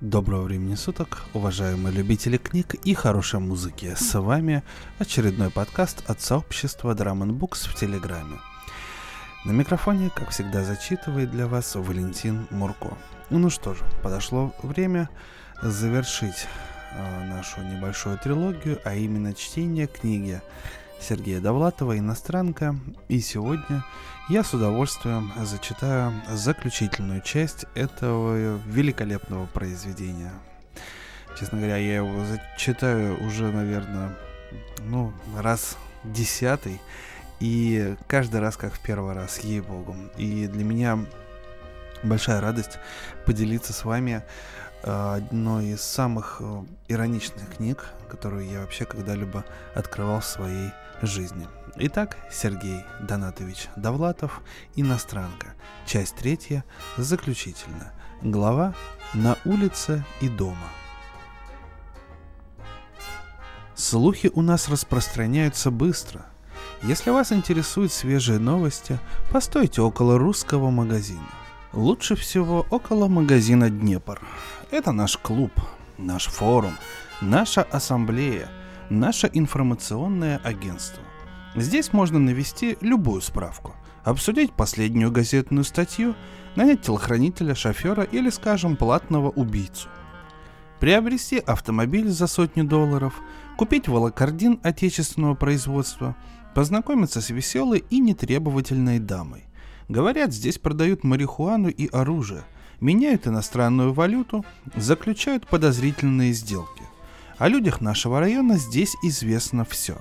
Доброго времени суток, уважаемые любители книг и хорошей музыки. С вами очередной подкаст от сообщества Drum Books в Телеграме. На микрофоне, как всегда, зачитывает для вас Валентин Мурко. Ну что же, подошло время завершить э, нашу небольшую трилогию, а именно чтение книги Сергея Довлатова «Иностранка». И сегодня я с удовольствием зачитаю заключительную часть этого великолепного произведения. Честно говоря, я его зачитаю уже, наверное, ну, раз десятый. И каждый раз как в первый раз, ей-богу. И для меня большая радость поделиться с вами Э, одной из самых э, ироничных книг, которую я вообще когда-либо открывал в своей жизни. Итак, Сергей Донатович Довлатов «Иностранка». Часть третья, заключительная. Глава «На улице и дома». Слухи у нас распространяются быстро. Если вас интересуют свежие новости, постойте около русского магазина. Лучше всего около магазина «Днепр». Это наш клуб, наш форум, наша ассамблея, наше информационное агентство. Здесь можно навести любую справку, обсудить последнюю газетную статью, нанять телохранителя, шофера или, скажем, платного убийцу. Приобрести автомобиль за сотню долларов, купить волокордин отечественного производства, познакомиться с веселой и нетребовательной дамой. Говорят, здесь продают марихуану и оружие – меняют иностранную валюту, заключают подозрительные сделки. О людях нашего района здесь известно все.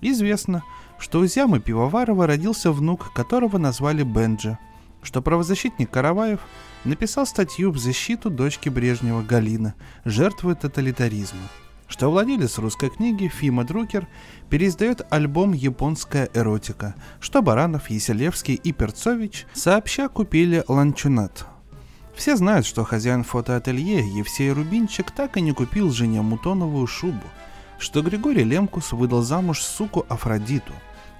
Известно, что у Зямы Пивоварова родился внук, которого назвали Бенджи, что правозащитник Караваев написал статью в защиту дочки Брежнева Галины, жертвы тоталитаризма, что владелец русской книги Фима Друкер переиздает альбом «Японская эротика», что Баранов, Еселевский и Перцович сообща купили ланчунат, все знают, что хозяин фотоателье Евсей Рубинчик так и не купил жене мутоновую шубу, что Григорий Лемкус выдал замуж суку Афродиту,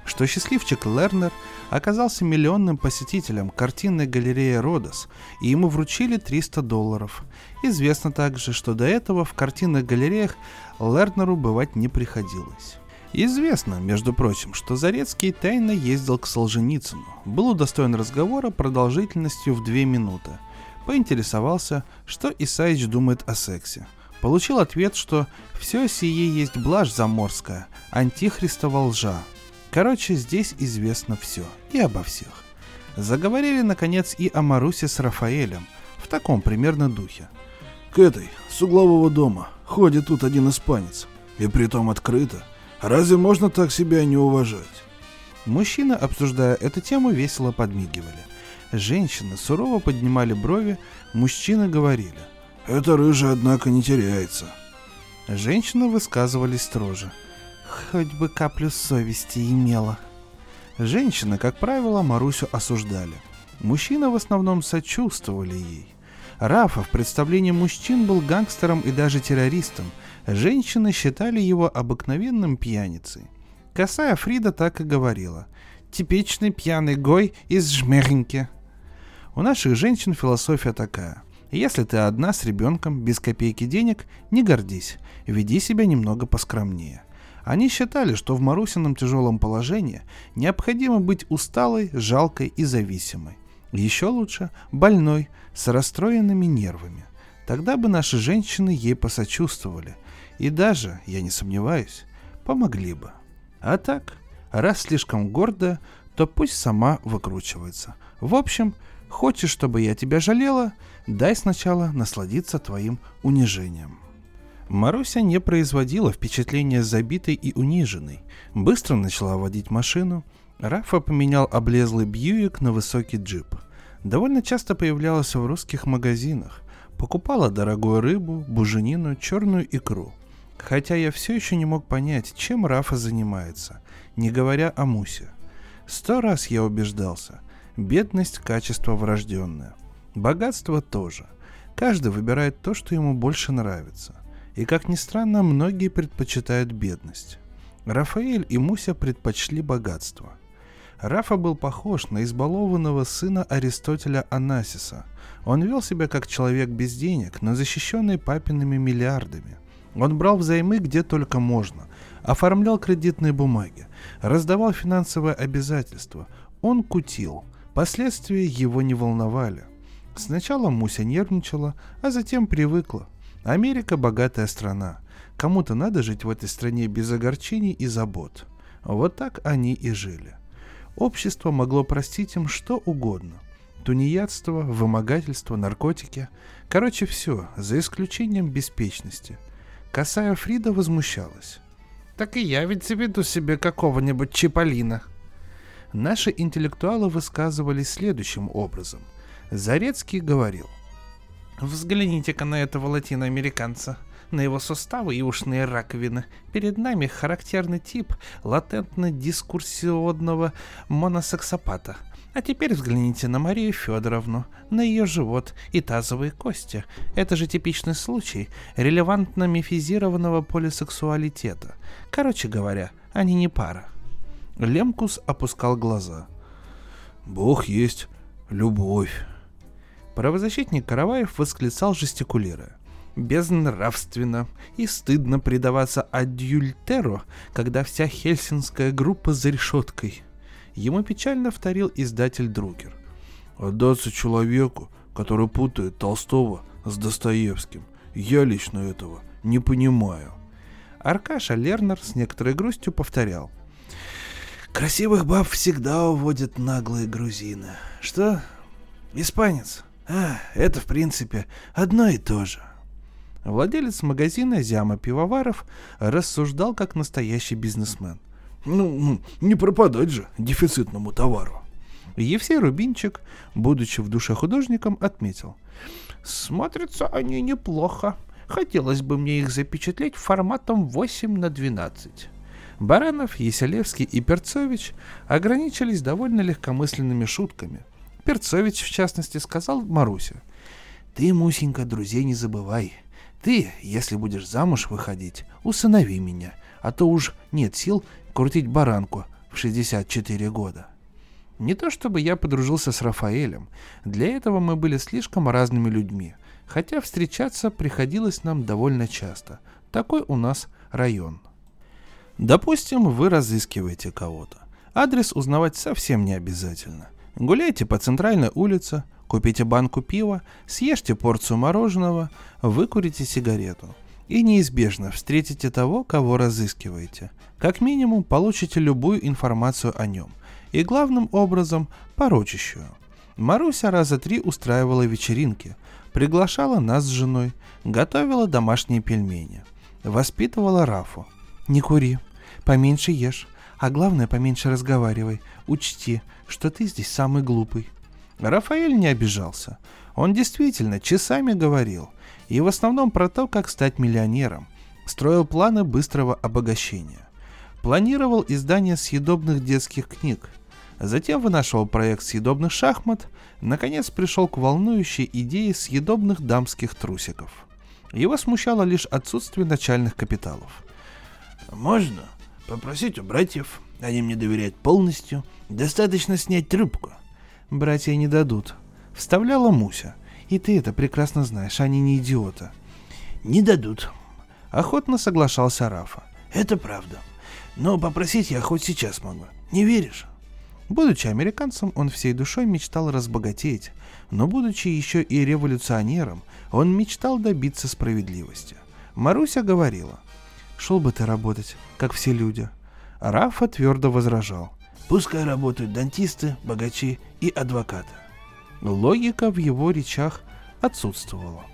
что счастливчик Лернер оказался миллионным посетителем картинной галереи Родос, и ему вручили 300 долларов. Известно также, что до этого в картинных галереях Лернеру бывать не приходилось. Известно, между прочим, что Зарецкий тайно ездил к Солженицыну, был удостоен разговора продолжительностью в две минуты – поинтересовался, что Исаич думает о сексе. Получил ответ, что все сие есть блажь заморская, антихристова лжа. Короче, здесь известно все и обо всех. Заговорили, наконец, и о Марусе с Рафаэлем, в таком примерно духе. К этой, с углового дома, ходит тут один испанец. И притом открыто. Разве можно так себя не уважать? Мужчины, обсуждая эту тему, весело подмигивали. Женщины сурово поднимали брови, мужчины говорили. «Это рыжая, однако, не теряется». Женщины высказывались строже. «Хоть бы каплю совести имела». Женщины, как правило, Марусю осуждали. Мужчины в основном сочувствовали ей. Рафа в представлении мужчин был гангстером и даже террористом. Женщины считали его обыкновенным пьяницей. Косая Фрида так и говорила. «Типичный пьяный гой из жмереньки». У наших женщин философия такая. Если ты одна с ребенком, без копейки денег, не гордись, веди себя немного поскромнее. Они считали, что в Марусином тяжелом положении необходимо быть усталой, жалкой и зависимой. Еще лучше – больной, с расстроенными нервами. Тогда бы наши женщины ей посочувствовали. И даже, я не сомневаюсь, помогли бы. А так, раз слишком гордая, то пусть сама выкручивается. В общем, Хочешь, чтобы я тебя жалела? Дай сначала насладиться твоим унижением. Маруся не производила впечатления забитой и униженной. Быстро начала водить машину. Рафа поменял облезлый Бьюик на высокий джип. Довольно часто появлялась в русских магазинах. Покупала дорогую рыбу, буженину, черную икру. Хотя я все еще не мог понять, чем Рафа занимается, не говоря о Мусе. Сто раз я убеждался – Бедность – качество врожденное. Богатство тоже. Каждый выбирает то, что ему больше нравится. И, как ни странно, многие предпочитают бедность. Рафаэль и Муся предпочли богатство. Рафа был похож на избалованного сына Аристотеля Анасиса. Он вел себя как человек без денег, но защищенный папиными миллиардами. Он брал взаймы где только можно, оформлял кредитные бумаги, раздавал финансовые обязательства. Он кутил. Последствия его не волновали. Сначала Муся нервничала, а затем привыкла. Америка богатая страна. Кому-то надо жить в этой стране без огорчений и забот. Вот так они и жили. Общество могло простить им что угодно. Тунеядство, вымогательство, наркотики. Короче, все, за исключением беспечности. Косая Фрида возмущалась. «Так и я ведь заведу себе какого-нибудь Чиполлина». Наши интеллектуалы высказывались следующим образом. Зарецкий говорил. «Взгляните-ка на этого латиноамериканца на его суставы и ушные раковины. Перед нами характерный тип латентно-дискурсионного моносексопата. А теперь взгляните на Марию Федоровну, на ее живот и тазовые кости. Это же типичный случай релевантно мифизированного полисексуалитета. Короче говоря, они не пара. Лемкус опускал глаза. «Бог есть любовь». Правозащитник Караваев восклицал, жестикулируя безнравственно и стыдно предаваться адюльтеру, когда вся хельсинская группа за решеткой. Ему печально вторил издатель Друкер. Отдаться человеку, который путает Толстого с Достоевским. Я лично этого не понимаю. Аркаша Лернер с некоторой грустью повторял. Красивых баб всегда уводят наглые грузины. Что? Испанец? А, это в принципе одно и то же. Владелец магазина Зяма Пивоваров рассуждал как настоящий бизнесмен. Ну, ну, не пропадать же дефицитному товару. Евсей Рубинчик, будучи в душе художником, отметил. Смотрятся они неплохо. Хотелось бы мне их запечатлеть форматом 8 на 12. Баранов, Еселевский и Перцович ограничились довольно легкомысленными шутками. Перцович, в частности, сказал Марусе. «Ты, Мусенька, друзей не забывай. Ты, если будешь замуж выходить, усынови меня, а то уж нет сил крутить баранку в 64 года. Не то чтобы я подружился с Рафаэлем, для этого мы были слишком разными людьми, хотя встречаться приходилось нам довольно часто. Такой у нас район. Допустим, вы разыскиваете кого-то. Адрес узнавать совсем не обязательно. Гуляйте по центральной улице, Купите банку пива, съешьте порцию мороженого, выкурите сигарету. И неизбежно встретите того, кого разыскиваете. Как минимум, получите любую информацию о нем. И главным образом, порочащую. Маруся раза три устраивала вечеринки, приглашала нас с женой, готовила домашние пельмени, воспитывала Рафу. «Не кури, поменьше ешь, а главное, поменьше разговаривай. Учти, что ты здесь самый глупый. Рафаэль не обижался. Он действительно часами говорил, и в основном про то, как стать миллионером. Строил планы быстрого обогащения. Планировал издание съедобных детских книг. Затем вынашивал проект съедобных шахмат. Наконец пришел к волнующей идее съедобных дамских трусиков. Его смущало лишь отсутствие начальных капиталов. «Можно попросить у братьев, они мне доверяют полностью. Достаточно снять трубку братья не дадут. Вставляла Муся. И ты это прекрасно знаешь, они не идиоты. Не дадут. Охотно соглашался Рафа. Это правда. Но попросить я хоть сейчас могу. Не веришь? Будучи американцем, он всей душой мечтал разбогатеть, но будучи еще и революционером, он мечтал добиться справедливости. Маруся говорила, «Шел бы ты работать, как все люди». Рафа твердо возражал, Пускай работают дантисты, богачи и адвокаты. Логика в его речах отсутствовала.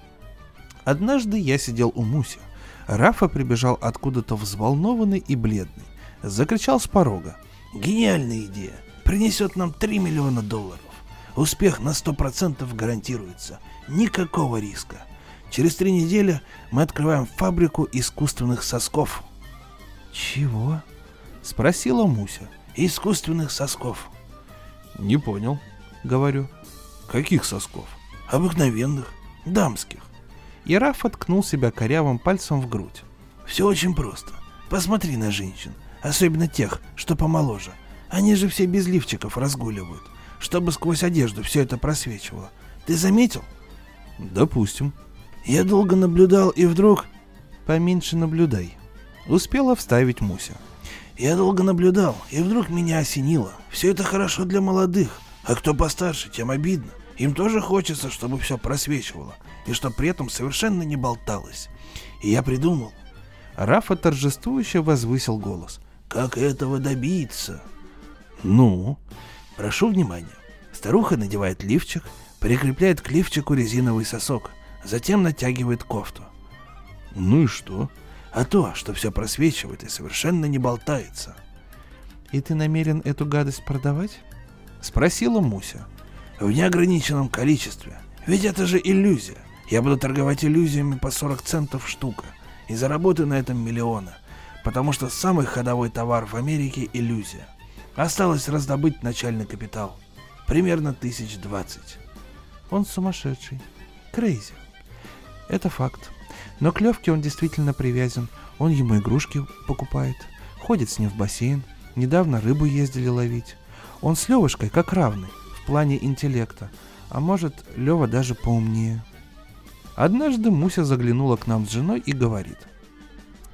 Однажды я сидел у Муси. Рафа прибежал откуда-то взволнованный и бледный. Закричал с порога. «Гениальная идея! Принесет нам 3 миллиона долларов. Успех на 100% гарантируется. Никакого риска. Через три недели мы открываем фабрику искусственных сосков». «Чего?» — спросила Муся искусственных сосков. Не понял, говорю. Каких сосков? Обыкновенных, дамских. И Раф откнул себя корявым пальцем в грудь. Все очень просто. Посмотри на женщин, особенно тех, что помоложе. Они же все без лифчиков разгуливают, чтобы сквозь одежду все это просвечивало. Ты заметил? Допустим. Я долго наблюдал, и вдруг... Поменьше наблюдай. Успела вставить Муся. Я долго наблюдал, и вдруг меня осенило. Все это хорошо для молодых, а кто постарше, тем обидно. Им тоже хочется, чтобы все просвечивало, и чтобы при этом совершенно не болталось. И я придумал. Рафа торжествующе возвысил голос. Как этого добиться? Ну? Прошу внимания. Старуха надевает лифчик, прикрепляет к лифчику резиновый сосок, затем натягивает кофту. Ну и что? А то, что все просвечивает и совершенно не болтается. И ты намерен эту гадость продавать? Спросила Муся. В неограниченном количестве. Ведь это же иллюзия. Я буду торговать иллюзиями по 40 центов штука. И заработаю на этом миллиона. Потому что самый ходовой товар в Америке – иллюзия. Осталось раздобыть начальный капитал. Примерно тысяч двадцать. Он сумасшедший. Крейзи. Это факт. Но к Левке он действительно привязан. Он ему игрушки покупает. Ходит с ним в бассейн. Недавно рыбу ездили ловить. Он с Левушкой как равный в плане интеллекта. А может, Лева даже поумнее. Однажды Муся заглянула к нам с женой и говорит.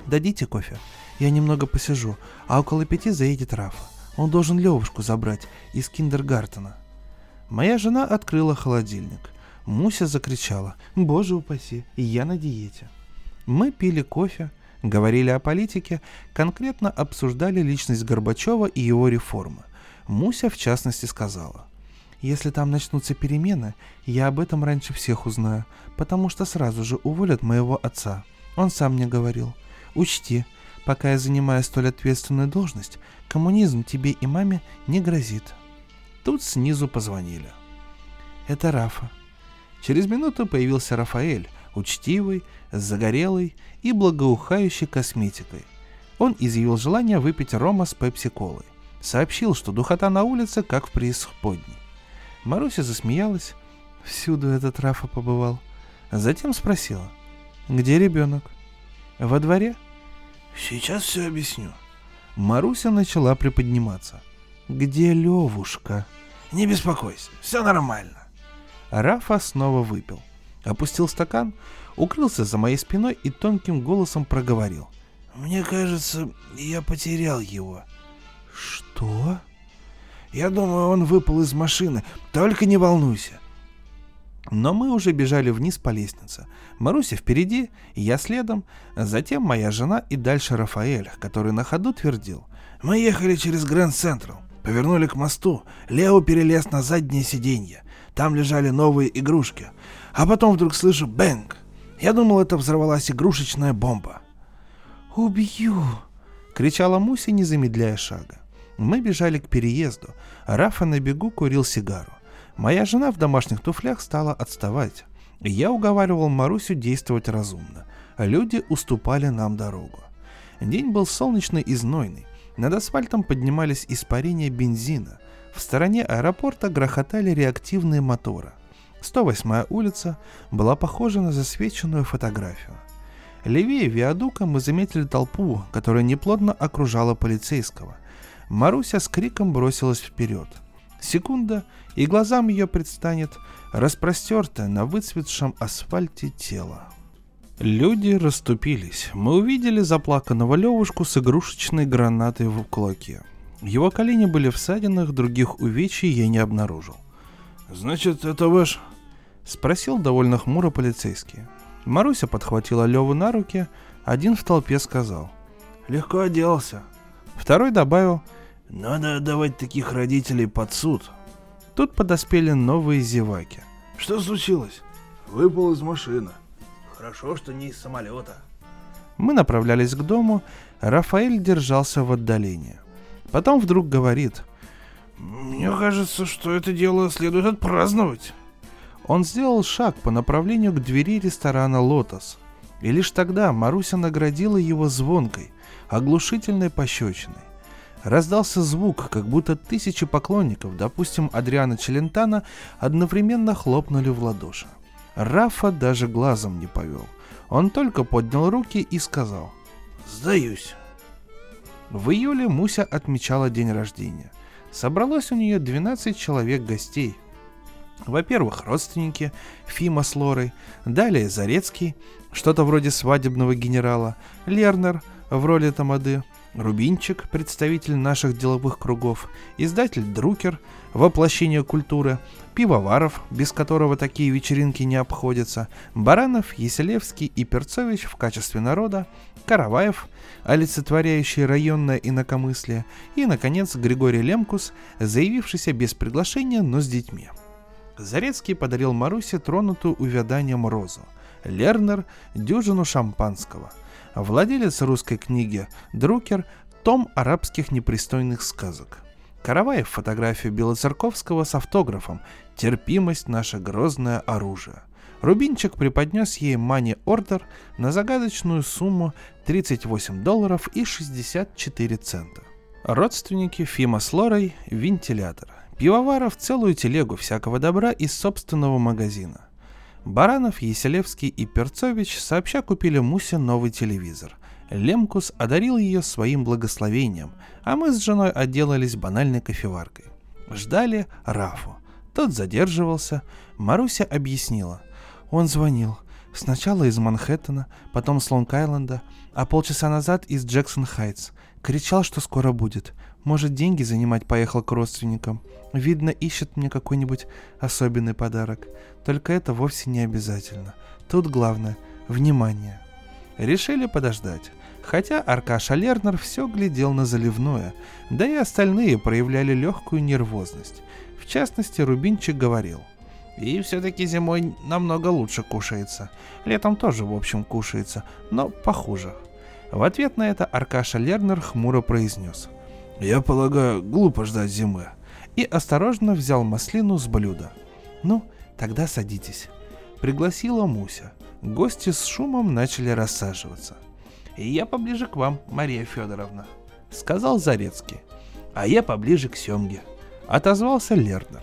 «Дадите кофе? Я немного посижу, а около пяти заедет Рафа. Он должен Левушку забрать из киндергартена». Моя жена открыла холодильник. Муся закричала «Боже упаси, я на диете». Мы пили кофе, говорили о политике, конкретно обсуждали личность Горбачева и его реформы. Муся в частности сказала «Если там начнутся перемены, я об этом раньше всех узнаю, потому что сразу же уволят моего отца. Он сам мне говорил. Учти, пока я занимаю столь ответственную должность, коммунизм тебе и маме не грозит». Тут снизу позвонили. «Это Рафа», Через минуту появился Рафаэль, учтивый, загорелый и благоухающий косметикой. Он изъявил желание выпить рома с пепси-колой. Сообщил, что духота на улице, как в преисподней. Маруся засмеялась. Всюду этот Рафа побывал. Затем спросила. «Где ребенок?» «Во дворе?» «Сейчас все объясню». Маруся начала приподниматься. «Где Левушка?» «Не беспокойся, все нормально». Рафа снова выпил. Опустил стакан, укрылся за моей спиной и тонким голосом проговорил. «Мне кажется, я потерял его». «Что?» «Я думаю, он выпал из машины. Только не волнуйся». Но мы уже бежали вниз по лестнице. Маруся впереди, я следом, затем моя жена и дальше Рафаэль, который на ходу твердил. «Мы ехали через Гранд Централ, повернули к мосту, Лео перелез на заднее сиденье. Там лежали новые игрушки. А потом вдруг слышу бэнг. Я думал, это взорвалась игрушечная бомба. «Убью!» — кричала Муся, не замедляя шага. Мы бежали к переезду. Рафа на бегу курил сигару. Моя жена в домашних туфлях стала отставать. Я уговаривал Марусю действовать разумно. Люди уступали нам дорогу. День был солнечный и знойный. Над асфальтом поднимались испарения бензина. В стороне аэропорта грохотали реактивные моторы. 108-я улица была похожа на засвеченную фотографию. Левее виадука мы заметили толпу, которая неплотно окружала полицейского. Маруся с криком бросилась вперед. Секунда, и глазам ее предстанет распростертое на выцветшем асфальте тело. Люди расступились. Мы увидели заплаканного Левушку с игрушечной гранатой в кулаке. Его колени были в ссадинах, других увечий я не обнаружил. «Значит, это ваш...» — спросил довольно хмуро полицейский. Маруся подхватила Леву на руки, один в толпе сказал. «Легко оделся». Второй добавил. «Надо отдавать таких родителей под суд». Тут подоспели новые зеваки. «Что случилось?» «Выпал из машины». «Хорошо, что не из самолета». Мы направлялись к дому, Рафаэль держался в отдалении. Потом вдруг говорит. «Мне кажется, что это дело следует отпраздновать». Он сделал шаг по направлению к двери ресторана «Лотос». И лишь тогда Маруся наградила его звонкой, оглушительной пощечиной. Раздался звук, как будто тысячи поклонников, допустим, Адриана Челентана, одновременно хлопнули в ладоши. Рафа даже глазом не повел. Он только поднял руки и сказал «Сдаюсь». В июле Муся отмечала день рождения. Собралось у нее 12 человек гостей. Во-первых, родственники Фима с Лорой, далее Зарецкий, что-то вроде свадебного генерала, Лернер в роли Тамады, Рубинчик, представитель наших деловых кругов, издатель Друкер, воплощение культуры, Пивоваров, без которого такие вечеринки не обходятся, Баранов, Еселевский и Перцович в качестве народа, Караваев, олицетворяющий районное инакомыслие, и, наконец, Григорий Лемкус, заявившийся без приглашения, но с детьми. Зарецкий подарил Марусе тронутую увяданием розу, Лернер – дюжину шампанского – Владелец русской книги Друкер – том арабских непристойных сказок. Караваев – фотографию Белоцерковского с автографом «Терпимость – наше грозное оружие». Рубинчик преподнес ей мани-ордер на загадочную сумму 38 долларов и 64 цента. Родственники Фима с Лорой – вентилятор. Пивоваров – целую телегу всякого добра из собственного магазина. Баранов, Еселевский и Перцович сообща купили Мусе новый телевизор. Лемкус одарил ее своим благословением, а мы с женой отделались банальной кофеваркой. Ждали Рафу. Тот задерживался. Маруся объяснила. Он звонил. Сначала из Манхэттена, потом с Лонг-Айленда, а полчаса назад из Джексон-Хайтс. Кричал, что скоро будет. Может, деньги занимать поехал к родственникам. Видно, ищет мне какой-нибудь особенный подарок. Только это вовсе не обязательно. Тут главное – внимание. Решили подождать. Хотя Аркаша Лернер все глядел на заливное, да и остальные проявляли легкую нервозность. В частности, Рубинчик говорил. И все-таки зимой намного лучше кушается. Летом тоже, в общем, кушается, но похуже. В ответ на это Аркаша Лернер хмуро произнес. «Я полагаю, глупо ждать зимы и осторожно взял маслину с блюда. «Ну, тогда садитесь», — пригласила Муся. Гости с шумом начали рассаживаться. «И я поближе к вам, Мария Федоровна», — сказал Зарецкий. «А я поближе к Семге», — отозвался Лернер.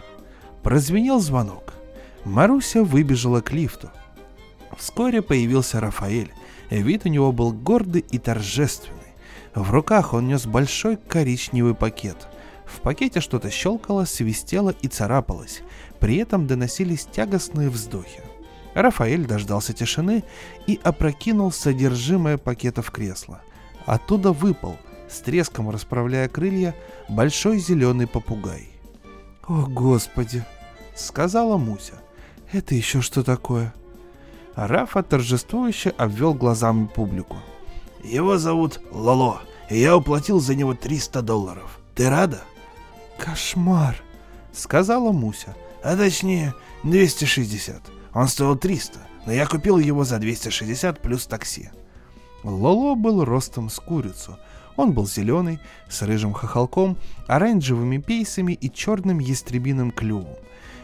Прозвенел звонок. Маруся выбежала к лифту. Вскоре появился Рафаэль. Вид у него был гордый и торжественный. В руках он нес большой коричневый пакет — в пакете что-то щелкало, свистело и царапалось. При этом доносились тягостные вздохи. Рафаэль дождался тишины и опрокинул содержимое пакета в кресло. Оттуда выпал, с треском расправляя крылья, большой зеленый попугай. «О, Господи!» — сказала Муся. «Это еще что такое?» Рафа торжествующе обвел глазами публику. «Его зовут Лоло, и я уплатил за него 300 долларов. Ты рада?» «Кошмар!» — сказала Муся. «А точнее, 260. Он стоил 300, но я купил его за 260 плюс такси». Лоло был ростом с курицу. Он был зеленый, с рыжим хохолком, оранжевыми пейсами и черным ястребиным клювом.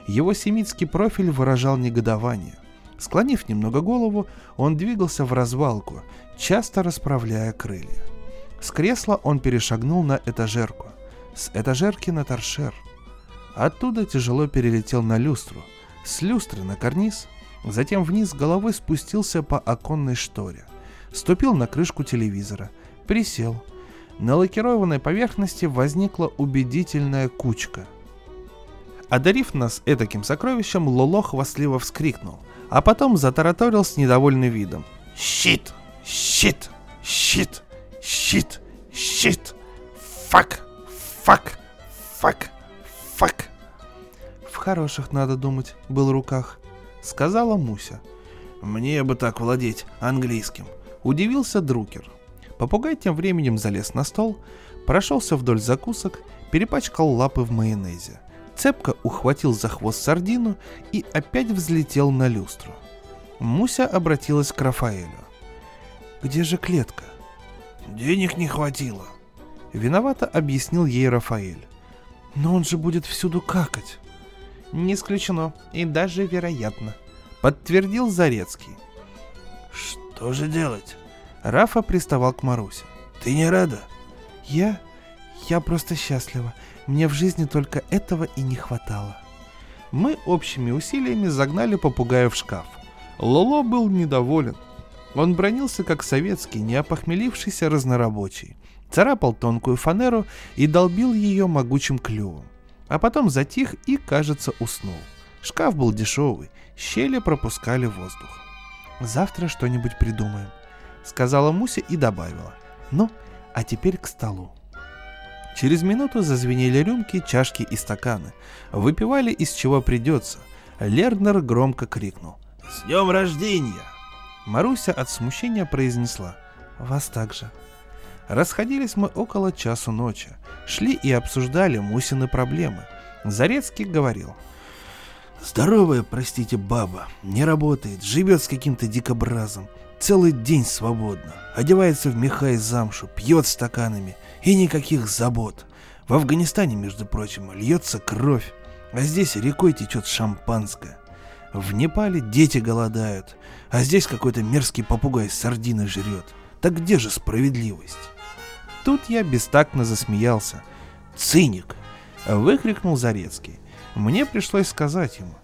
Его семитский профиль выражал негодование. Склонив немного голову, он двигался в развалку, часто расправляя крылья. С кресла он перешагнул на этажерку с этажерки на торшер. Оттуда тяжело перелетел на люстру, с люстры на карниз, затем вниз головой спустился по оконной шторе, ступил на крышку телевизора, присел. На лакированной поверхности возникла убедительная кучка. Одарив нас этаким сокровищем, Лоло хвастливо вскрикнул, а потом затараторил с недовольным видом. «Щит! Щит! Щит! Щит! Щит! Фак!» Фак! Фак! Фак! В хороших, надо думать, был руках, сказала Муся. Мне бы так владеть английским. Удивился Друкер. Попугай тем временем залез на стол, прошелся вдоль закусок, перепачкал лапы в майонезе. Цепко ухватил за хвост сардину и опять взлетел на люстру. Муся обратилась к Рафаэлю. «Где же клетка?» «Денег не хватило», Виновато объяснил ей Рафаэль. Но он же будет всюду какать. Не исключено, и даже вероятно. Подтвердил Зарецкий. Что же делать? Рафа приставал к Марусе. Ты не рада? Я? Я просто счастлива. Мне в жизни только этого и не хватало. Мы общими усилиями загнали попугая в шкаф. Лоло был недоволен. Он бронился как советский, не опохмелившийся разнорабочий. царапал тонкую фанеру и долбил ее могучим клювом. А потом затих и, кажется, уснул. Шкаф был дешевый, щели пропускали воздух. «Завтра что-нибудь придумаем», — сказала Муся и добавила. «Ну, а теперь к столу». Через минуту зазвенели рюмки, чашки и стаканы. Выпивали из чего придется. Лернер громко крикнул. «С днем рождения!» Маруся от смущения произнесла. «Вас также». Расходились мы около часу ночи. Шли и обсуждали Мусины проблемы. Зарецкий говорил. Здоровая, простите, баба. Не работает, живет с каким-то дикобразом. Целый день свободно. Одевается в меха и замшу, пьет стаканами. И никаких забот. В Афганистане, между прочим, льется кровь. А здесь рекой течет шампанское. В Непале дети голодают. А здесь какой-то мерзкий попугай сардины жрет. Так где же справедливость? Тут я бестактно засмеялся. «Циник!» — выкрикнул Зарецкий. Мне пришлось сказать ему.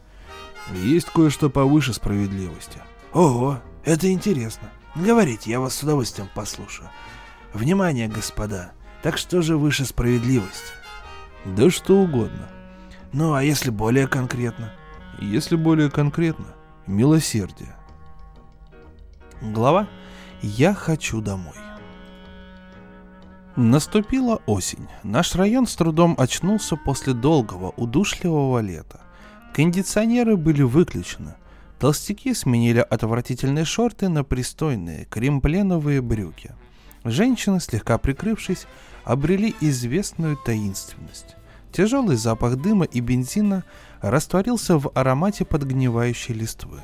«Есть кое-что повыше справедливости». «Ого, это интересно. Говорите, я вас с удовольствием послушаю. Внимание, господа, так что же выше справедливости?» «Да что угодно». «Ну, а если более конкретно?» «Если более конкретно, милосердие». Глава «Я хочу домой». Наступила осень. Наш район с трудом очнулся после долгого, удушливого лета. Кондиционеры были выключены. Толстяки сменили отвратительные шорты на пристойные кремпленовые брюки. Женщины, слегка прикрывшись, обрели известную таинственность. Тяжелый запах дыма и бензина растворился в аромате подгнивающей листвы.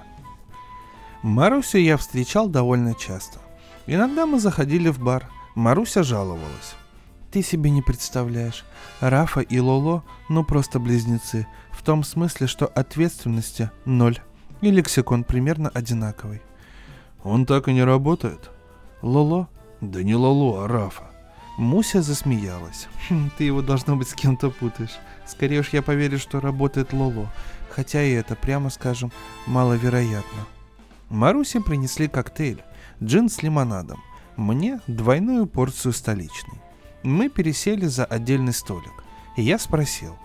Марусю я встречал довольно часто. Иногда мы заходили в бар – Маруся жаловалась. Ты себе не представляешь. Рафа и Лоло, ну просто близнецы. В том смысле, что ответственности ноль. И лексикон примерно одинаковый. Он так и не работает? Лоло? Да не Лоло, а Рафа. Муся засмеялась. Хм, ты его, должно быть, с кем-то путаешь. Скорее уж я поверю, что работает Лоло. Хотя и это, прямо скажем, маловероятно. Марусе принесли коктейль. Джин с лимонадом. Мне двойную порцию столичной. Мы пересели за отдельный столик. И я спросил.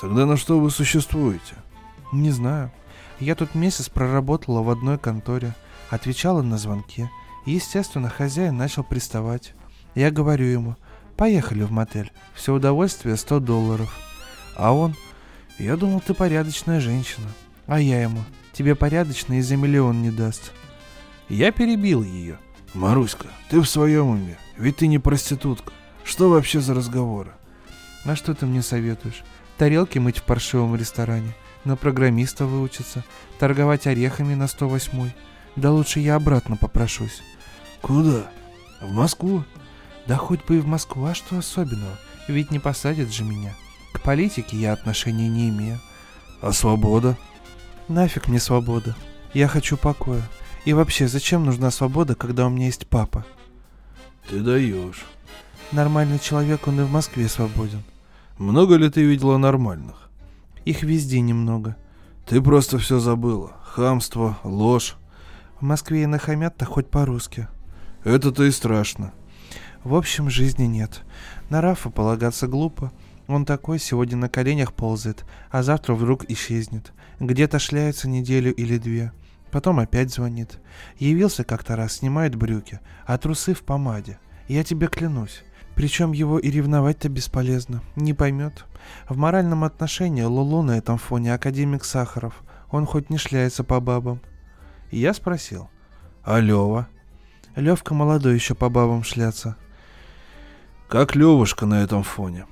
Тогда на что вы существуете? Не знаю. Я тут месяц проработала в одной конторе, отвечала на звонки. Естественно, хозяин начал приставать. Я говорю ему, поехали в мотель, все удовольствие 100 долларов. А он, я думал, ты порядочная женщина. А я ему, тебе порядочно и за миллион не даст. Я перебил ее – Маруська, ты в своем уме? Ведь ты не проститутка. Что вообще за разговоры? А что ты мне советуешь? Тарелки мыть в паршивом ресторане, на программиста выучиться, торговать орехами на 108 Да лучше я обратно попрошусь. Куда? В Москву? Да хоть бы и в Москву, а что особенного? Ведь не посадят же меня. К политике я отношения не имею. А свобода? Нафиг мне свобода. Я хочу покоя. И вообще, зачем нужна свобода, когда у меня есть папа? Ты даешь. Нормальный человек, он и в Москве свободен. Много ли ты видела нормальных? Их везде немного. Ты просто все забыла. Хамство, ложь. В Москве и нахамят-то хоть по-русски. Это-то и страшно. В общем, жизни нет. На Рафа полагаться глупо. Он такой сегодня на коленях ползает, а завтра вдруг исчезнет. Где-то шляется неделю или две. Потом опять звонит. Явился как-то раз, снимает брюки, а трусы в помаде. Я тебе клянусь. Причем его и ревновать-то бесполезно. Не поймет. В моральном отношении Лулу на этом фоне академик Сахаров. Он хоть не шляется по бабам. Я спросил. А Лева? Левка молодой еще по бабам шляться. Как Левушка на этом фоне?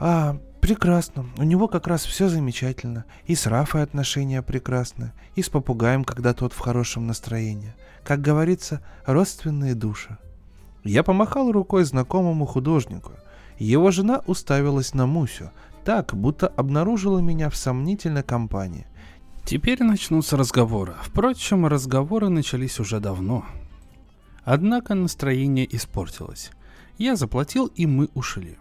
А, Прекрасно. У него как раз все замечательно. И с Рафой отношения прекрасны, и с попугаем, когда тот в хорошем настроении. Как говорится, родственные души. Я помахал рукой знакомому художнику. Его жена уставилась на Мусю, так, будто обнаружила меня в сомнительной компании. Теперь начнутся разговоры. Впрочем, разговоры начались уже давно. Однако настроение испортилось. Я заплатил, и мы ушли.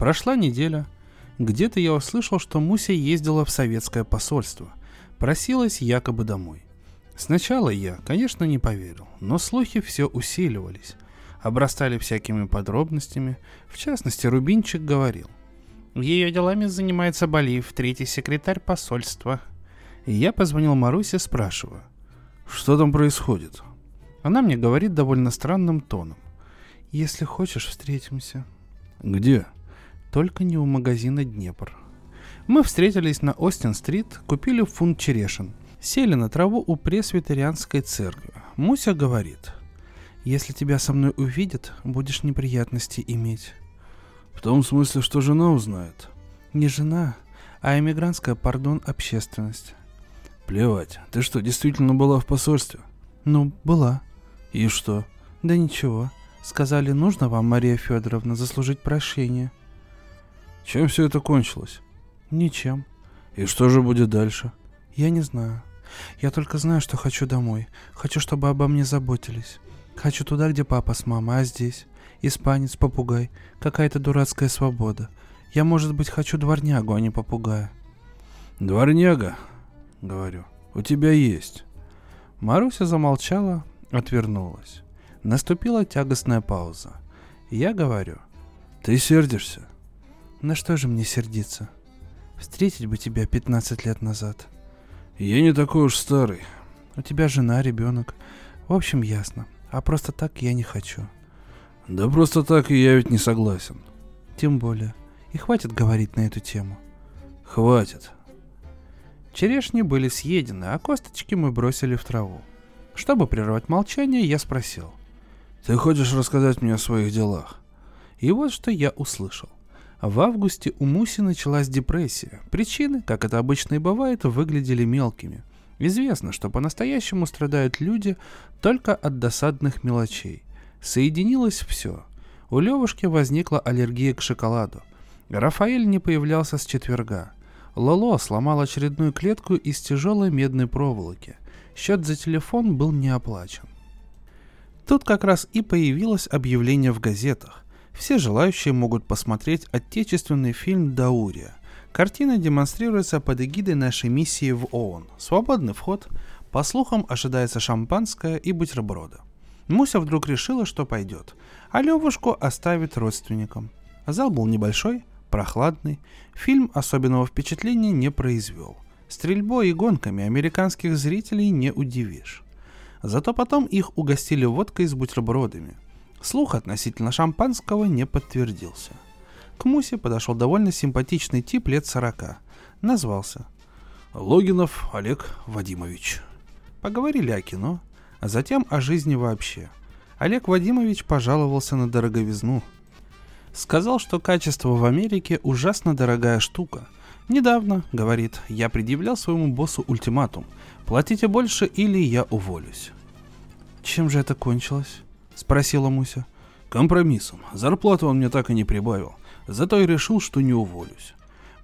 Прошла неделя – где-то я услышал, что Муся ездила в советское посольство. Просилась якобы домой. Сначала я, конечно, не поверил, но слухи все усиливались. обрастали всякими подробностями. В частности, Рубинчик говорил. Ее делами занимается Балиев, третий секретарь посольства. И я позвонил Марусе, спрашиваю. Что там происходит? Она мне говорит довольно странным тоном. Если хочешь, встретимся. Где? Только не у магазина Днепр. Мы встретились на Остин-стрит, купили фунт черешин. Сели на траву у пресвитерианской церкви. Муся говорит, если тебя со мной увидят, будешь неприятности иметь. В том смысле, что жена узнает. Не жена, а эмигрантская, пардон, общественность. Плевать. Ты что, действительно была в посольстве? Ну, была. И что? Да ничего. Сказали, нужно вам, Мария Федоровна, заслужить прощение. Чем все это кончилось? Ничем. И что же будет дальше? Я не знаю. Я только знаю, что хочу домой. Хочу, чтобы обо мне заботились. Хочу туда, где папа с мамой, а здесь? Испанец, попугай. Какая-то дурацкая свобода. Я, может быть, хочу дворнягу, а не попугая. Дворняга, говорю, у тебя есть. Маруся замолчала, отвернулась. Наступила тягостная пауза. Я говорю. Ты сердишься? На что же мне сердиться? Встретить бы тебя 15 лет назад. Я не такой уж старый. У тебя жена, ребенок. В общем, ясно. А просто так я не хочу. Да просто так и я ведь не согласен. Тем более. И хватит говорить на эту тему. Хватит. Черешни были съедены, а косточки мы бросили в траву. Чтобы прервать молчание, я спросил. Ты хочешь рассказать мне о своих делах? И вот что я услышал. В августе у Муси началась депрессия. Причины, как это обычно и бывает, выглядели мелкими. Известно, что по-настоящему страдают люди только от досадных мелочей. Соединилось все. У Левушки возникла аллергия к шоколаду. Рафаэль не появлялся с четверга. Лоло сломал очередную клетку из тяжелой медной проволоки. Счет за телефон был не оплачен. Тут как раз и появилось объявление в газетах. Все желающие могут посмотреть отечественный фильм «Даурия». Картина демонстрируется под эгидой нашей миссии в ООН. Свободный вход. По слухам, ожидается шампанское и бутерброды. Муся вдруг решила, что пойдет, а Левушку оставит родственникам. Зал был небольшой, прохладный. Фильм особенного впечатления не произвел. Стрельбой и гонками американских зрителей не удивишь. Зато потом их угостили водкой с бутербродами. Слух относительно шампанского не подтвердился. К Мусе подошел довольно симпатичный тип лет сорока. Назвался. Логинов Олег Вадимович. Поговорили о кино, а затем о жизни вообще. Олег Вадимович пожаловался на дороговизну. Сказал, что качество в Америке ужасно дорогая штука. Недавно, говорит, я предъявлял своему боссу ультиматум. Платите больше или я уволюсь. Чем же это кончилось? Спросила Муся. Компромиссом. Зарплату он мне так и не прибавил. Зато и решил, что не уволюсь.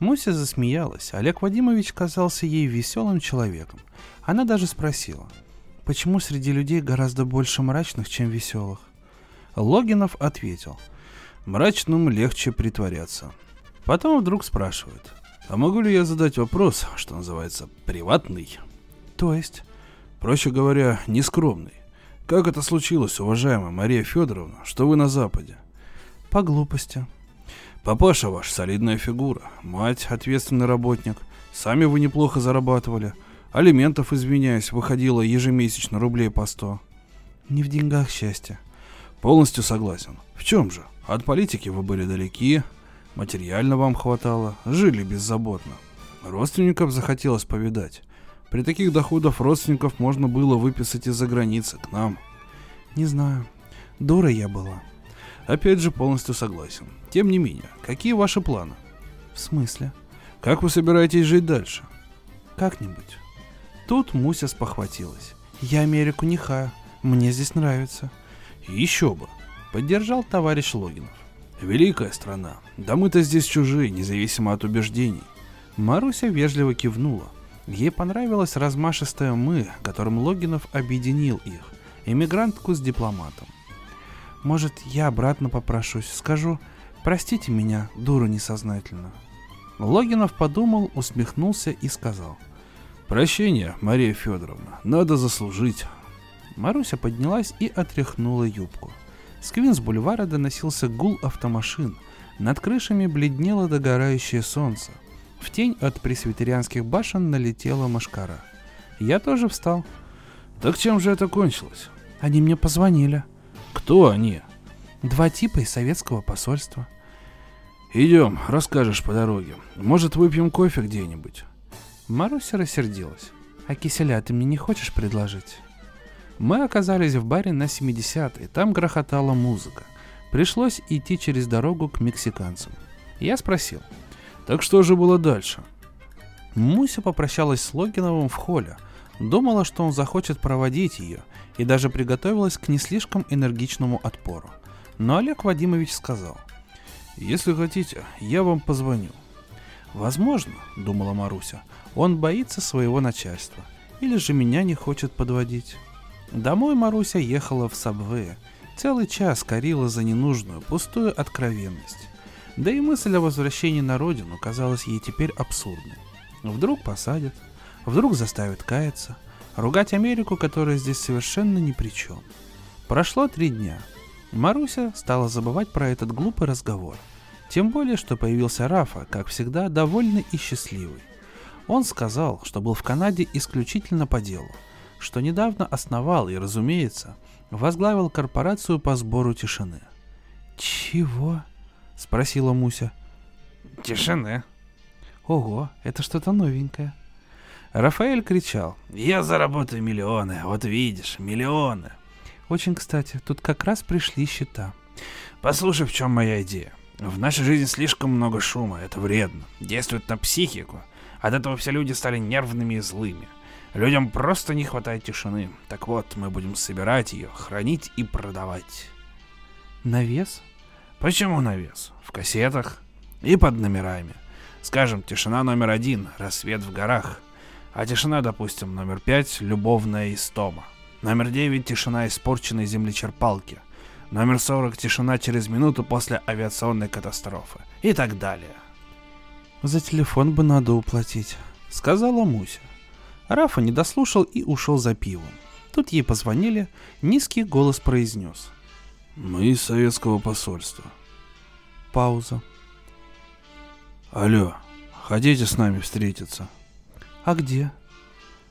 Муся засмеялась. Олег Вадимович казался ей веселым человеком. Она даже спросила, почему среди людей гораздо больше мрачных, чем веселых? Логинов ответил, мрачным легче притворяться. Потом вдруг спрашивает, а могу ли я задать вопрос, что называется, приватный? То есть? Проще говоря, нескромный. Как это случилось, уважаемая Мария Федоровна, что вы на Западе? По глупости. Папаша ваш солидная фигура, мать ответственный работник. Сами вы неплохо зарабатывали. Алиментов, извиняюсь, выходило ежемесячно рублей по сто. Не в деньгах счастье. Полностью согласен. В чем же? От политики вы были далеки, материально вам хватало, жили беззаботно. Родственников захотелось повидать. При таких доходах родственников можно было выписать из-за границы к нам. Не знаю. Дура я была. Опять же, полностью согласен. Тем не менее, какие ваши планы? В смысле? Как вы собираетесь жить дальше? Как-нибудь. Тут Муся спохватилась. Я Америку не хаю. Мне здесь нравится. Еще бы. Поддержал товарищ Логинов. Великая страна. Да мы-то здесь чужие, независимо от убеждений. Маруся вежливо кивнула. Ей понравилось размашистое «мы», которым Логинов объединил их, эмигрантку с дипломатом. Может, я обратно попрошусь, скажу «Простите меня, дуру несознательно». Логинов подумал, усмехнулся и сказал «Прощение, Мария Федоровна, надо заслужить». Маруся поднялась и отряхнула юбку. С Квинс-бульвара доносился гул автомашин. Над крышами бледнело догорающее солнце. В тень от пресвитерианских башен налетела машкара. Я тоже встал. Так чем же это кончилось? Они мне позвонили. Кто они? Два типа из советского посольства. Идем, расскажешь по дороге. Может, выпьем кофе где-нибудь? Маруся рассердилась. А киселя ты мне не хочешь предложить? Мы оказались в баре на 70-й, там грохотала музыка. Пришлось идти через дорогу к мексиканцам. Я спросил. Так что же было дальше? Муся попрощалась с Логиновым в холле. Думала, что он захочет проводить ее, и даже приготовилась к не слишком энергичному отпору. Но Олег Вадимович сказал. Если хотите, я вам позвоню. Возможно, думала Маруся, он боится своего начальства. Или же меня не хочет подводить. Домой Маруся ехала в Сабвее. Целый час корила за ненужную, пустую откровенность. Да и мысль о возвращении на родину казалась ей теперь абсурдной. Вдруг посадят, вдруг заставят каяться, ругать Америку, которая здесь совершенно ни при чем. Прошло три дня. Маруся стала забывать про этот глупый разговор. Тем более, что появился Рафа, как всегда, довольный и счастливый. Он сказал, что был в Канаде исключительно по делу, что недавно основал и, разумеется, возглавил корпорацию по сбору тишины. «Чего?» — спросила Муся. «Тишины». «Ого, это что-то новенькое». Рафаэль кричал. «Я заработаю миллионы, вот видишь, миллионы». Очень кстати, тут как раз пришли счета. Послушай, в чем моя идея. В нашей жизни слишком много шума, это вредно, действует на психику. От этого все люди стали нервными и злыми. Людям просто не хватает тишины. Так вот, мы будем собирать ее, хранить и продавать. На вес? Почему на вес? В кассетах и под номерами. Скажем, тишина номер один, рассвет в горах. А тишина, допустим, номер пять, любовная истома. Номер девять, тишина испорченной землечерпалки. Номер 40 тишина через минуту после авиационной катастрофы. И так далее. За телефон бы надо уплатить, сказала Муся. Рафа не дослушал и ушел за пивом. Тут ей позвонили, низкий голос произнес. Мы из советского посольства. Пауза. Алло, хотите с нами встретиться? А где?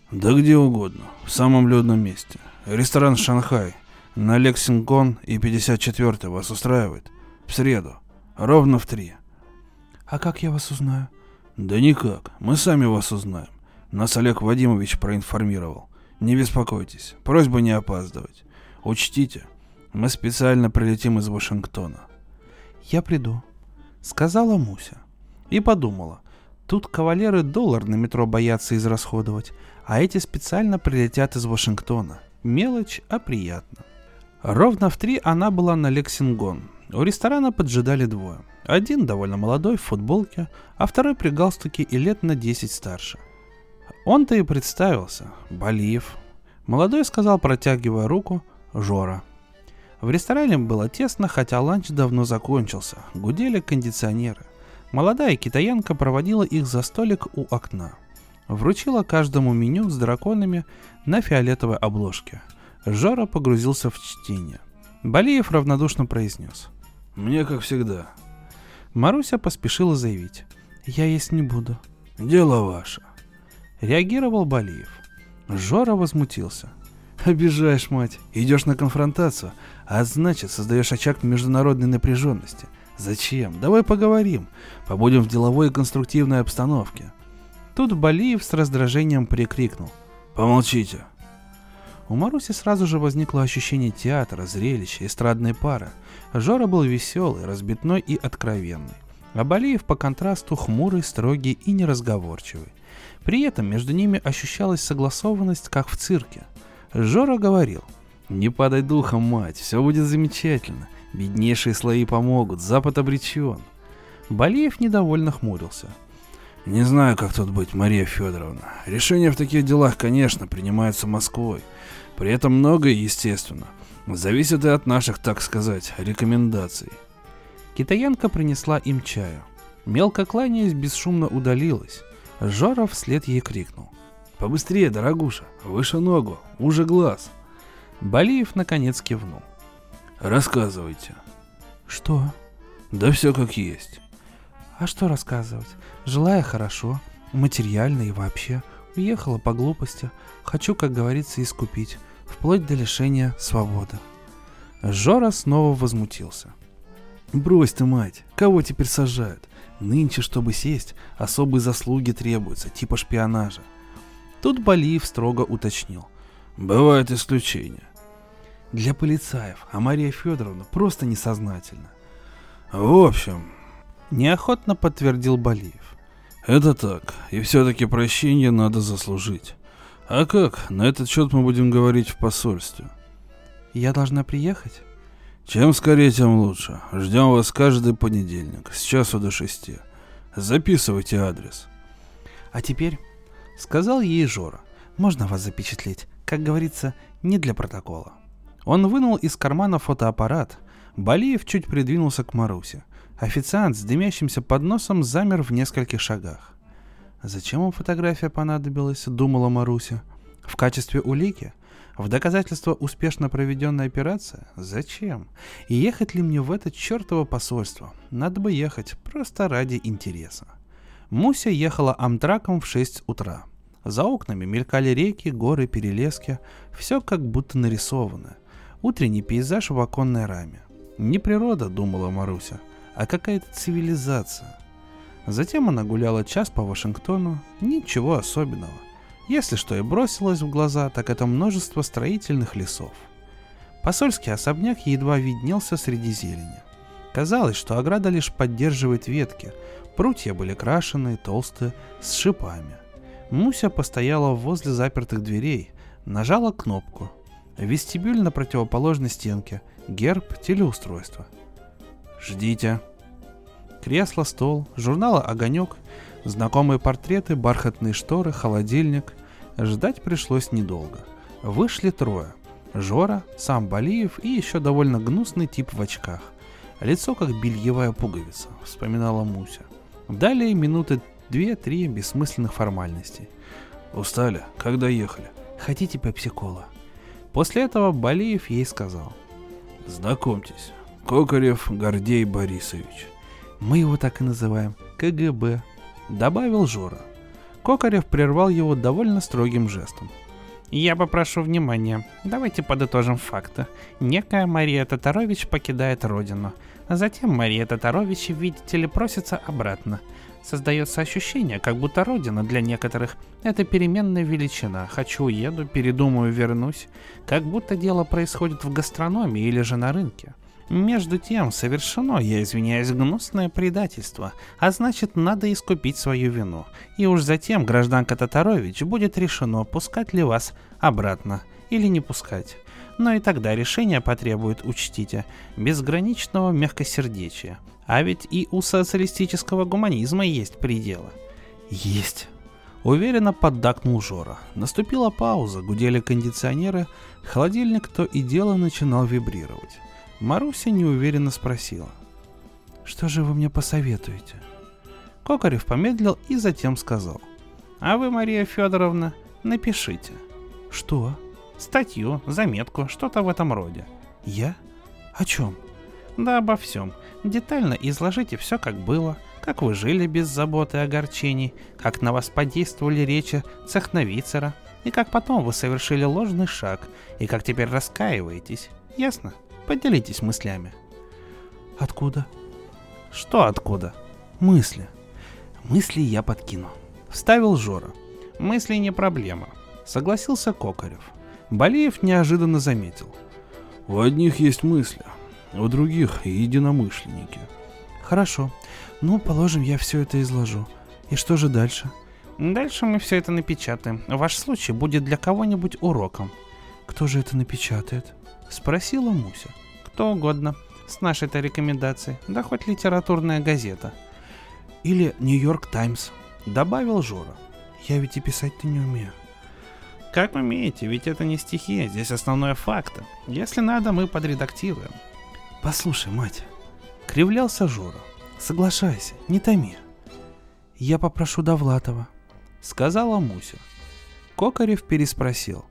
Да где угодно, в самом людном месте. Ресторан «Шанхай», на Лексингон и 54 вас устраивает? В среду. Ровно в три. А как я вас узнаю? Да никак. Мы сами вас узнаем. Нас Олег Вадимович проинформировал. Не беспокойтесь. Просьба не опаздывать. Учтите, мы специально прилетим из Вашингтона. Я приду, сказала Муся. И подумала, тут кавалеры доллар на метро боятся израсходовать, а эти специально прилетят из Вашингтона. Мелочь, а приятно. Ровно в три она была на Лексингон. У ресторана поджидали двое. Один довольно молодой в футболке, а второй при галстуке и лет на 10 старше. Он-то и представился. Балиев. Молодой сказал, протягивая руку, Жора. В ресторане было тесно, хотя ланч давно закончился. Гудели кондиционеры. Молодая китаянка проводила их за столик у окна. Вручила каждому меню с драконами на фиолетовой обложке – Жора погрузился в чтение. Балиев равнодушно произнес. «Мне как всегда». Маруся поспешила заявить. «Я есть не буду». «Дело ваше». Реагировал Балиев. Жора возмутился. «Обижаешь, мать. Идешь на конфронтацию, а значит создаешь очаг международной напряженности. Зачем? Давай поговорим. Побудем в деловой и конструктивной обстановке». Тут Балиев с раздражением прикрикнул. «Помолчите. У Маруси сразу же возникло ощущение театра, зрелища, эстрадной пары. Жора был веселый, разбитной и откровенный. А Балиев по контрасту хмурый, строгий и неразговорчивый. При этом между ними ощущалась согласованность, как в цирке. Жора говорил, «Не падай духом, мать, все будет замечательно. Беднейшие слои помогут, Запад обречен». Балиев недовольно хмурился. «Не знаю, как тут быть, Мария Федоровна. Решения в таких делах, конечно, принимаются Москвой. При этом многое, естественно, зависит и от наших, так сказать, рекомендаций. Китаянка принесла им чаю. Мелко кланяясь, бесшумно удалилась. Жора вслед ей крикнул. Рассказывайте. Что? Да все как есть. А что рассказывать? Жила я хорошо, материально и вообще. Уехала по глупости. Хочу, как говорится, искупить. Вплоть до лишения свободы. Жора снова возмутился. Брось ты, мать, кого теперь сажают? Нынче, чтобы сесть, особые заслуги требуются, типа шпионажа. Тут Балиев строго уточнил. Бывают исключения. Для полицаев, а Мария Федоровна просто несознательна. В общем, неохотно подтвердил Балиев. Это так, и все-таки прощение надо заслужить. А как? На этот счет мы будем говорить в посольстве. Я должна приехать? Чем скорее, тем лучше. Ждем вас каждый понедельник, с часу до шести. Записывайте адрес. А теперь, сказал ей Жора, можно вас запечатлеть, как говорится, не для протокола. Он вынул из кармана фотоаппарат. Балиев чуть придвинулся к Марусе. Официант с дымящимся подносом замер в нескольких шагах. Зачем вам фотография понадобилась, думала Маруся. В качестве улики? В доказательство успешно проведенной операции? Зачем? И ехать ли мне в это чертово посольство? Надо бы ехать, просто ради интереса. Муся ехала амтраком в 6 утра. За окнами мелькали реки, горы, перелески. Все как будто нарисовано. Утренний пейзаж в оконной раме. Не природа, думала Маруся, а какая-то цивилизация. Затем она гуляла час по Вашингтону, ничего особенного. Если что и бросилось в глаза, так это множество строительных лесов. Посольский особняк едва виднелся среди зелени. Казалось, что ограда лишь поддерживает ветки, прутья были крашеные, толстые, с шипами. Муся постояла возле запертых дверей, нажала кнопку. Вестибюль на противоположной стенке, герб, телеустройство. «Ждите», Кресло, стол, журнала «Огонек», знакомые портреты, бархатные шторы, холодильник. Ждать пришлось недолго. Вышли трое. Жора, сам Балиев и еще довольно гнусный тип в очках. Лицо как бельевая пуговица, вспоминала Муся. Далее минуты две-три бессмысленных формальностей. Устали? Когда ехали? Хотите пепси-кола? После этого Балиев ей сказал. Знакомьтесь, Кокарев Гордей Борисович. Мы его так и называем. КГБ. Добавил Жора. Кокарев прервал его довольно строгим жестом. Я попрошу внимания. Давайте подытожим факты. Некая Мария Татарович покидает родину. А затем Мария Татарович, видите ли, просится обратно. Создается ощущение, как будто родина для некоторых – это переменная величина. Хочу – уеду, передумаю – вернусь. Как будто дело происходит в гастрономии или же на рынке. Между тем, совершено, я извиняюсь, гнусное предательство, а значит, надо искупить свою вину. И уж затем, гражданка Татарович, будет решено, пускать ли вас обратно или не пускать. Но и тогда решение потребует, учтите, безграничного мягкосердечия. А ведь и у социалистического гуманизма есть пределы. Есть. Уверенно поддакнул Жора. Наступила пауза, гудели кондиционеры, холодильник то и дело начинал вибрировать. Маруся неуверенно спросила. «Что же вы мне посоветуете?» Кокарев помедлил и затем сказал. «А вы, Мария Федоровна, напишите». «Что?» «Статью, заметку, что-то в этом роде». «Я? О чем?» «Да обо всем. Детально изложите все, как было, как вы жили без заботы и огорчений, как на вас подействовали речи цехновицера, и как потом вы совершили ложный шаг, и как теперь раскаиваетесь. Ясно?» Поделитесь мыслями. Откуда? Что откуда? Мысли. Мысли я подкину. Вставил Жора. Мысли не проблема. Согласился Кокарев. Балеев неожиданно заметил. У одних есть мысли, у других единомышленники. Хорошо. Ну, положим, я все это изложу. И что же дальше? Дальше мы все это напечатаем. Ваш случай будет для кого-нибудь уроком. Кто же это напечатает? Спросила Муся. Кто угодно. С нашей-то рекомендацией. Да хоть литературная газета. Или Нью-Йорк Таймс. Добавил Жора. Я ведь и писать-то не умею. Как умеете, ведь это не стихи, здесь основное факты. Если надо, мы подредактируем. Послушай, мать. Кривлялся Жора. Соглашайся, не томи. Я попрошу Довлатова. Сказала Муся. Кокарев переспросил.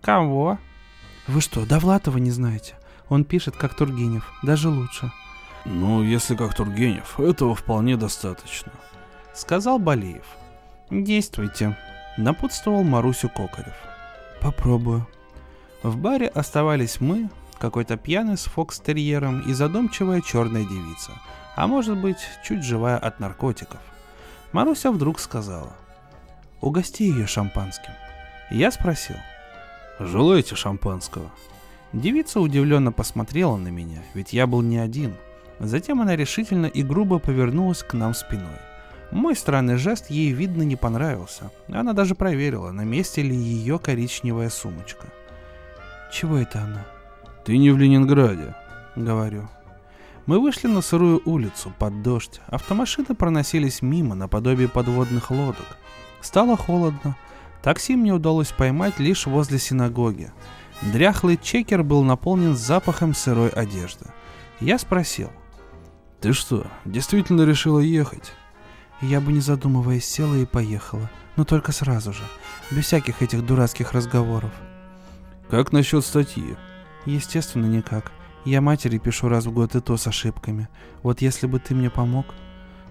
Кого? Вы что, Довлатова не знаете? Он пишет, как Тургенев, даже лучше. Ну, если как Тургенев, этого вполне достаточно. Сказал Балиев. Действуйте. Напутствовал Марусю Кокарев. Попробую. В баре оставались мы, какой-то пьяный с фокстерьером и задумчивая черная девица, а может быть, чуть живая от наркотиков. Маруся вдруг сказала, «Угости ее шампанским». Я спросил, «Желаете шампанского?» Девица удивленно посмотрела на меня, ведь я был не один. Затем она решительно и грубо повернулась к нам спиной. Мой странный жест ей, видно, не понравился. Она даже проверила, на месте ли ее коричневая сумочка. «Чего это она?» «Ты не в Ленинграде», — говорю. Мы вышли на сырую улицу, под дождь. Автомашины проносились мимо, наподобие подводных лодок. Стало холодно. Такси мне удалось поймать лишь возле синагоги. Дряхлый чекер был наполнен запахом сырой одежды. Я спросил. «Ты что, действительно решила ехать?» Я бы не задумываясь села и поехала. Но только сразу же. Без всяких этих дурацких разговоров. «Как насчет статьи?» «Естественно, никак. Я матери пишу раз в год и то с ошибками. Вот если бы ты мне помог...»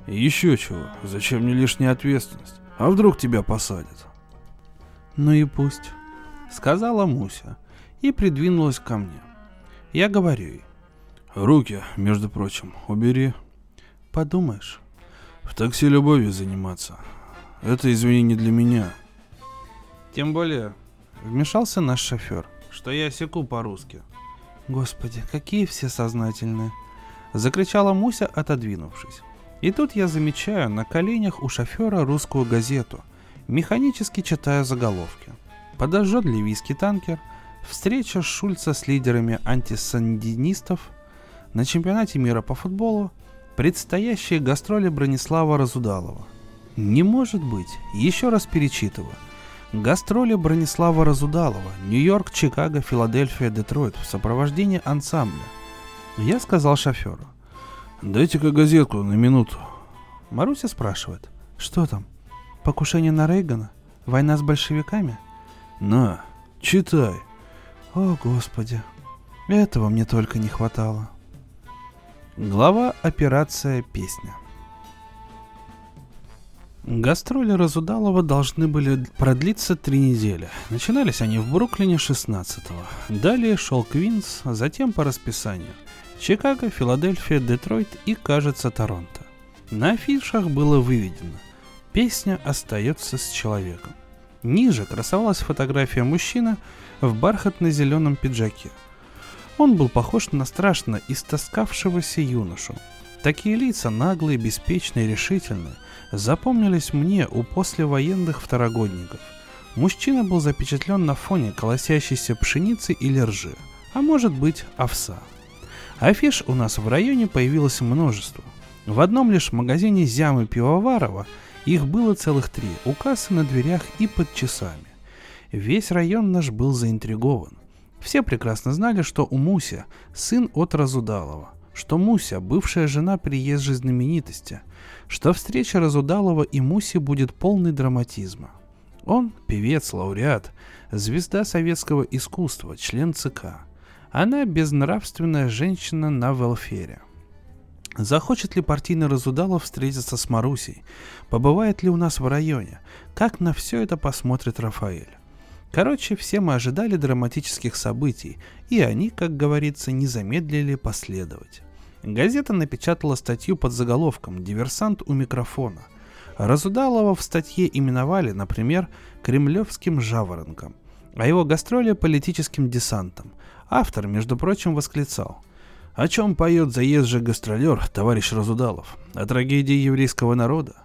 «Еще чего. Зачем мне лишняя ответственность? А вдруг тебя посадят?» «Ну и пусть», — сказала Муся и придвинулась ко мне. Я говорю ей. Руки, между прочим, убери. Подумаешь. В такси любовью заниматься. Это, извини, не для меня. Тем более, вмешался наш шофер, что я секу по-русски. Господи, какие все сознательные. Закричала Муся, отодвинувшись. И тут я замечаю на коленях у шофера русскую газету, механически читая заголовки. Подожжет ливийский танкер – Встреча Шульца с лидерами антисандинистов на чемпионате мира по футболу, предстоящие гастроли Бронислава Разудалова. Не может быть, еще раз перечитываю. Гастроли Бронислава Разудалова, Нью-Йорк, Чикаго, Филадельфия, Детройт в сопровождении ансамбля. Я сказал шоферу. «Дайте-ка газетку на минуту». Маруся спрашивает. «Что там? Покушение на Рейгана? Война с большевиками?» «На, читай». О, Господи, этого мне только не хватало. Глава «Операция Песня». Гастроли Разудалова должны были продлиться три недели. Начинались они в Бруклине 16-го. Далее шел Квинс, затем по расписанию. Чикаго, Филадельфия, Детройт и, кажется, Торонто. На афишах было выведено «Песня остается с человеком». Ниже красовалась фотография мужчины в бархатно-зеленом пиджаке. Он был похож на страшно истоскавшегося юношу. Такие лица, наглые, беспечные, решительные, запомнились мне у послевоенных второгодников. Мужчина был запечатлен на фоне колосящейся пшеницы или ржи, а может быть овса. Афиш у нас в районе появилось множество. В одном лишь магазине Зямы Пивоварова – их было целых три, у кассы на дверях и под часами. Весь район наш был заинтригован. Все прекрасно знали, что у Муся сын от Разудалова, что Муся – бывшая жена приезжей знаменитости, что встреча Разудалова и Муси будет полной драматизма. Он – певец, лауреат, звезда советского искусства, член ЦК. Она – безнравственная женщина на велфере – Захочет ли партийный Разудалов встретиться с Марусей? Побывает ли у нас в районе? Как на все это посмотрит Рафаэль? Короче, все мы ожидали драматических событий, и они, как говорится, не замедлили последовать. Газета напечатала статью под заголовком «Диверсант у микрофона». Разудалова в статье именовали, например, «Кремлевским жаворонком», а его гастроли – политическим десантом. Автор, между прочим, восклицал – о чем поет заезжий гастролер товарищ Разудалов? О трагедии еврейского народа?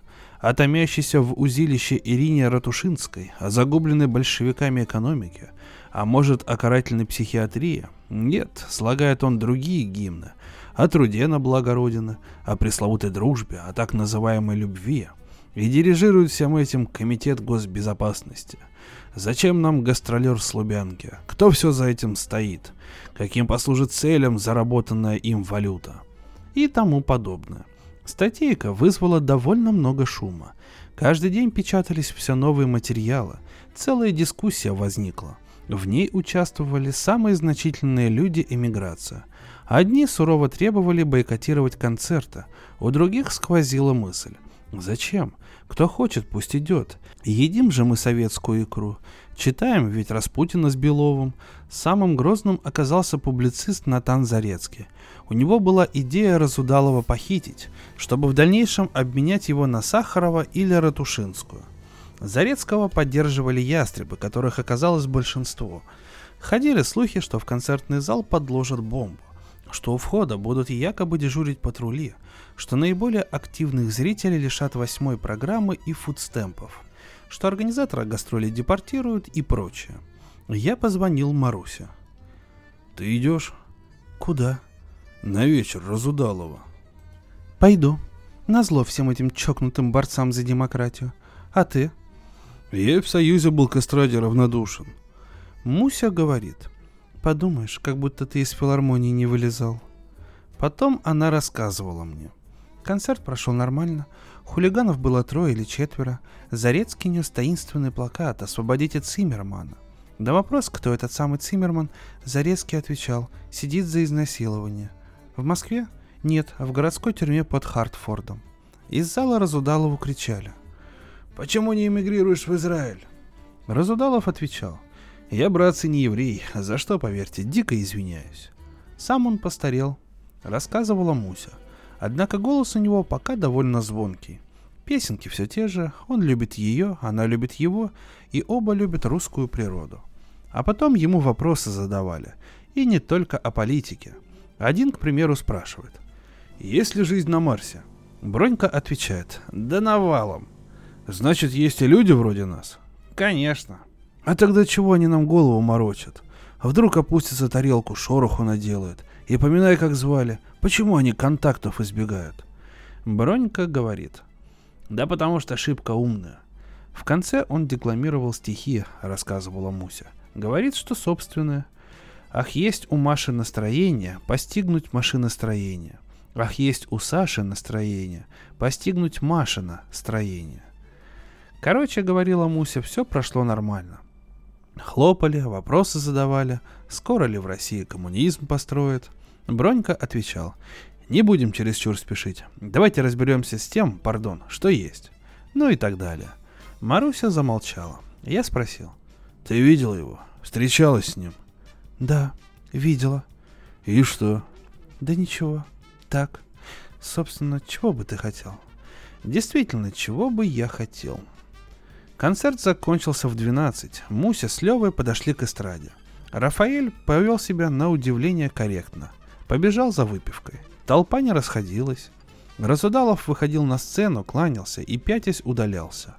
О томящейся в узилище Ирине Ратушинской? О загубленной большевиками экономике? А может, о карательной психиатрии? Нет, слагает он другие гимны. О труде на благо Родины, о пресловутой дружбе, о так называемой любви. И дирижирует всем этим Комитет госбезопасности. Зачем нам гастролер с? Кто все за этим стоит? каким послужит целям заработанная им валюта и тому подобное. Статейка вызвала довольно много шума. Каждый день печатались все новые материалы, целая дискуссия возникла. В ней участвовали самые значительные люди эмиграции. Одни сурово требовали бойкотировать концерты, у других сквозила мысль. Зачем? Кто хочет, пусть идет. Едим же мы советскую икру. Читаем ведь Распутина с Беловым. Самым грозным оказался публицист Натан Зарецкий. У него была идея Разудалова похитить, чтобы в дальнейшем обменять его на Сахарова или Ратушинскую. Зарецкого поддерживали ястребы, которых оказалось большинство. Ходили слухи, что в концертный зал подложат бомбу, что у входа будут якобы дежурить патрули, что наиболее активных зрителей лишат восьмой программы и фудстемпов, что организатора гастролей депортируют и прочее. Я позвонил Марусе. «Ты идешь?» «Куда?» На вечер Разудалова. Пойду. Назло всем этим чокнутым борцам за демократию. А ты? Я в Союзе был к эстраде равнодушен. Муся говорит. Подумаешь, как будто ты из филармонии не вылезал. Потом она рассказывала мне. Концерт прошел нормально. Хулиганов было трое или четверо. Зарецкий нес таинственный плакат «Освободите Циммермана». На вопрос, кто этот самый Циммерман, Зарецкий отвечал «Сидит за изнасилование». В Москве? Нет, а в городской тюрьме под Хартфордом. Из зала Разудалову кричали. «Почему не эмигрируешь в Израиль?» Разудалов отвечал. «Я, братцы, не еврей, за что, поверьте, дико извиняюсь». Сам он постарел, рассказывала Муся. Однако голос у него пока довольно звонкий. Песенки все те же, он любит ее, она любит его, и оба любят русскую природу. А потом ему вопросы задавали, и не только о политике – один, к примеру, спрашивает. Есть ли жизнь на Марсе? Бронька отвечает. Да навалом. Значит, есть и люди вроде нас? Конечно. А тогда чего они нам голову морочат? А вдруг опустится тарелку, шороху наделают? И поминай, как звали. Почему они контактов избегают? Бронька говорит. Да потому что ошибка умная. В конце он декламировал стихи, рассказывала Муся. Говорит, что собственное. Ах, есть у Маши настроение постигнуть машиностроение. Ах, есть у Саши настроение постигнуть Машина строение. Короче, говорила Муся, все прошло нормально. Хлопали, вопросы задавали, скоро ли в России коммунизм построят. Бронька отвечал, не будем чересчур спешить. Давайте разберемся с тем, пардон, что есть. Ну и так далее. Маруся замолчала. Я спросил. Ты видел его? Встречалась с ним? Да, видела. И что? Да ничего. Так. Собственно, чего бы ты хотел? Действительно, чего бы я хотел? Концерт закончился в 12. Муся с Левой подошли к эстраде. Рафаэль повел себя на удивление корректно. Побежал за выпивкой. Толпа не расходилась. Разудалов выходил на сцену, кланялся и пятясь удалялся.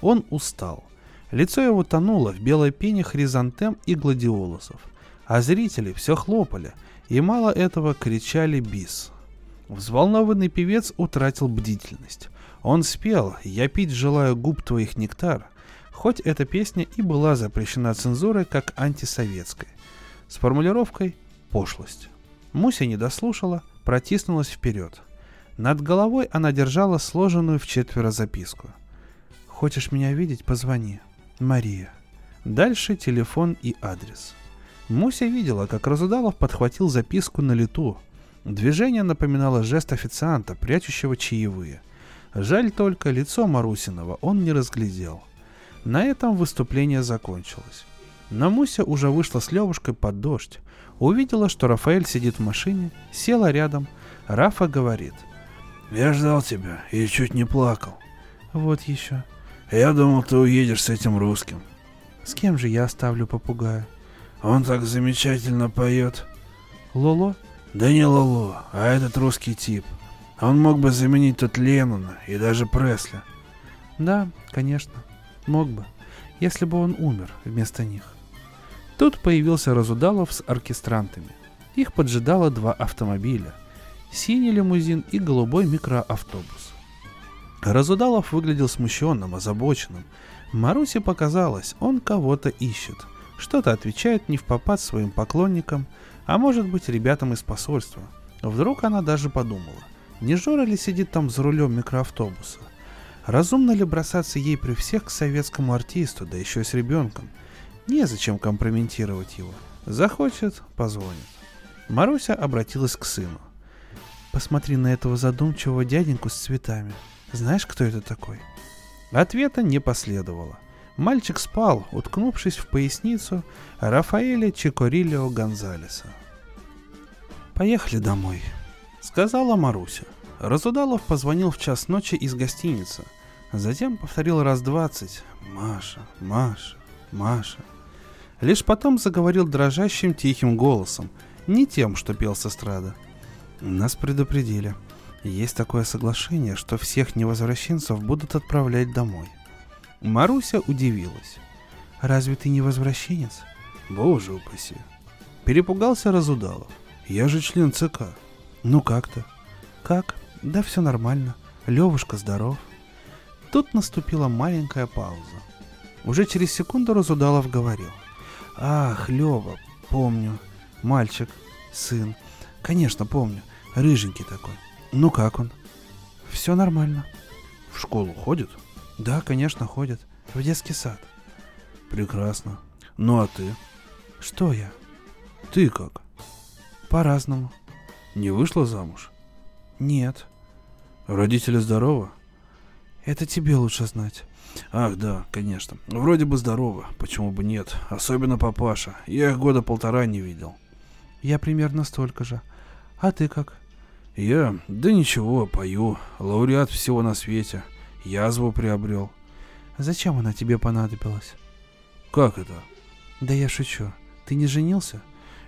Он устал. Лицо его тонуло в белой пене хризантем и гладиолусов – а зрители все хлопали, и мало этого кричали бис. Взволнованный певец утратил бдительность. Он спел «Я пить желаю губ твоих нектар», хоть эта песня и была запрещена цензурой как антисоветская, с формулировкой «пошлость». Муся не дослушала, протиснулась вперед. Над головой она держала сложенную в четверо записку. «Хочешь меня видеть? Позвони. Мария». Дальше телефон и адрес. Муся видела, как Разудалов подхватил записку на лету. Движение напоминало жест официанта, прячущего чаевые. Жаль только, лицо Марусиного он не разглядел. На этом выступление закончилось. Но Муся уже вышла с Левушкой под дождь. Увидела, что Рафаэль сидит в машине, села рядом. Рафа говорит. «Я ждал тебя и чуть не плакал». «Вот еще». «Я думал, ты уедешь с этим русским». «С кем же я оставлю попугая?» Он так замечательно поет. Лоло? Да не Лоло, а этот русский тип. Он мог бы заменить тут Леннона и даже Пресли. Да, конечно, мог бы, если бы он умер вместо них. Тут появился Разудалов с оркестрантами. Их поджидало два автомобиля. Синий лимузин и голубой микроавтобус. Разудалов выглядел смущенным, озабоченным. Марусе показалось, он кого-то ищет – что-то отвечает не в попад своим поклонникам, а может быть ребятам из посольства. Вдруг она даже подумала, не Жора ли сидит там за рулем микроавтобуса? Разумно ли бросаться ей при всех к советскому артисту, да еще и с ребенком? Незачем компрометировать его. Захочет – позвонит. Маруся обратилась к сыну. «Посмотри на этого задумчивого дяденьку с цветами. Знаешь, кто это такой?» Ответа не последовало. Мальчик спал, уткнувшись в поясницу Рафаэля Чекорилио Гонзалеса. «Поехали домой», — сказала Маруся. Разудалов позвонил в час ночи из гостиницы. Затем повторил раз двадцать «Маша, Маша, Маша». Лишь потом заговорил дрожащим тихим голосом, не тем, что пел с эстрады. Нас предупредили. Есть такое соглашение, что всех невозвращенцев будут отправлять домой. Маруся удивилась. «Разве ты не возвращенец?» «Боже упаси!» Перепугался Разудалов. «Я же член ЦК». «Ну как то «Как? Да все нормально. Левушка здоров». Тут наступила маленькая пауза. Уже через секунду Разудалов говорил. «Ах, Лева, помню. Мальчик, сын. Конечно, помню. Рыженький такой. Ну как он? Все нормально. В школу ходит? Да, конечно, ходит. В детский сад. Прекрасно. Ну а ты? Что я? Ты как? По-разному. Не вышла замуж? Нет. Родители здоровы? Это тебе лучше знать. Ах, да, конечно. Вроде бы здорово, почему бы нет. Особенно папаша. Я их года полтора не видел. Я примерно столько же. А ты как? Я? Да ничего, пою. Лауреат всего на свете. Язву приобрел. Зачем она тебе понадобилась? Как это? Да я шучу. Ты не женился?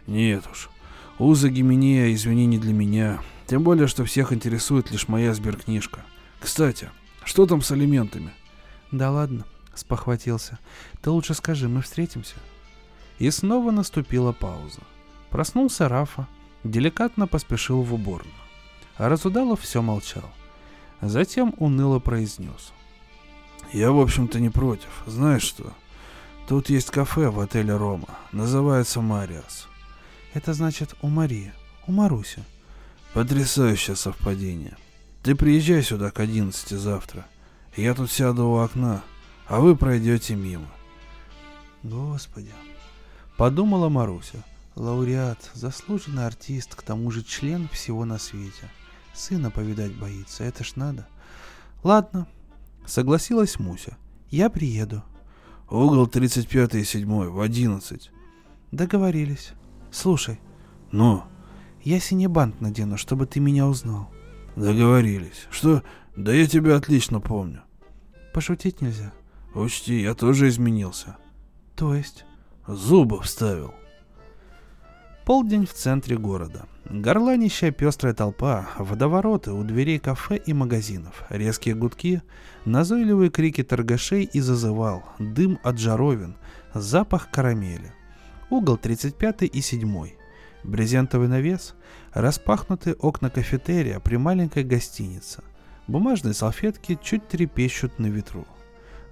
Нет уж. Уза Гименея, извини, не для меня. Тем более, что всех интересует лишь моя сберкнижка. Кстати, что там с алиментами? Да ладно, спохватился. Ты лучше скажи, мы встретимся? И снова наступила пауза. Проснулся Рафа, деликатно поспешил в уборную. А Разудалов все молчал. Затем уныло произнес. «Я, в общем-то, не против. Знаешь что? Тут есть кафе в отеле «Рома». Называется «Мариас». Это значит у Марии, у Маруси. Потрясающее совпадение. Ты приезжай сюда к 11 завтра. Я тут сяду у окна, а вы пройдете мимо. Господи, подумала Маруся. Лауреат, заслуженный артист, к тому же член всего на свете. Сына повидать боится, это ж надо. Ладно, согласилась Муся. Я приеду. Угол 35 и 7 в 11. Договорились. Слушай. Ну? Я синий бант надену, чтобы ты меня узнал. Договорились. Что? Да я тебя отлично помню. Пошутить нельзя. Учти, я тоже изменился. То есть? Зубы вставил. Полдень в центре города. Горланищая пестрая толпа, водовороты у дверей кафе и магазинов, резкие гудки, назойливые крики торгашей и зазывал, дым от жаровин, запах карамели. Угол 35 и 7. Брезентовый навес, распахнутые окна кафетерия при маленькой гостинице. Бумажные салфетки чуть трепещут на ветру.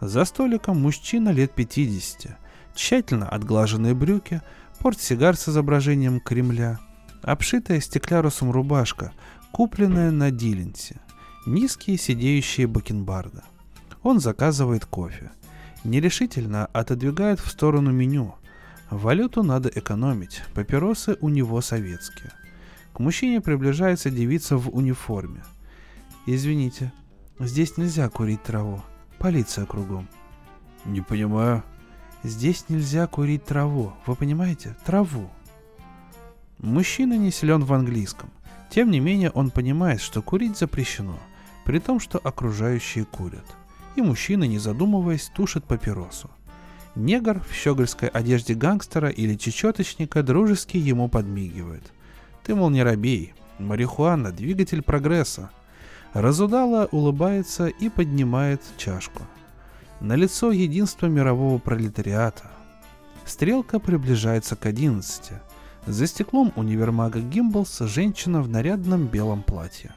За столиком мужчина лет 50, тщательно отглаженные брюки – портсигар с изображением Кремля, обшитая стеклярусом рубашка, купленная на Дилленсе, низкие сидеющие бакенбарды. Он заказывает кофе. Нерешительно отодвигает в сторону меню. Валюту надо экономить, папиросы у него советские. К мужчине приближается девица в униформе. «Извините, здесь нельзя курить траву. Полиция кругом». «Не понимаю», Здесь нельзя курить траву, вы понимаете? Траву. Мужчина не силен в английском. Тем не менее, он понимает, что курить запрещено, при том, что окружающие курят. И мужчина, не задумываясь, тушит папиросу. Негр в щегольской одежде гангстера или чечеточника дружески ему подмигивает. Ты, мол, не робей. Марихуана – двигатель прогресса. Разудала улыбается и поднимает чашку – на лицо единство мирового пролетариата. Стрелка приближается к 11. За стеклом универмага Гимблс женщина в нарядном белом платье.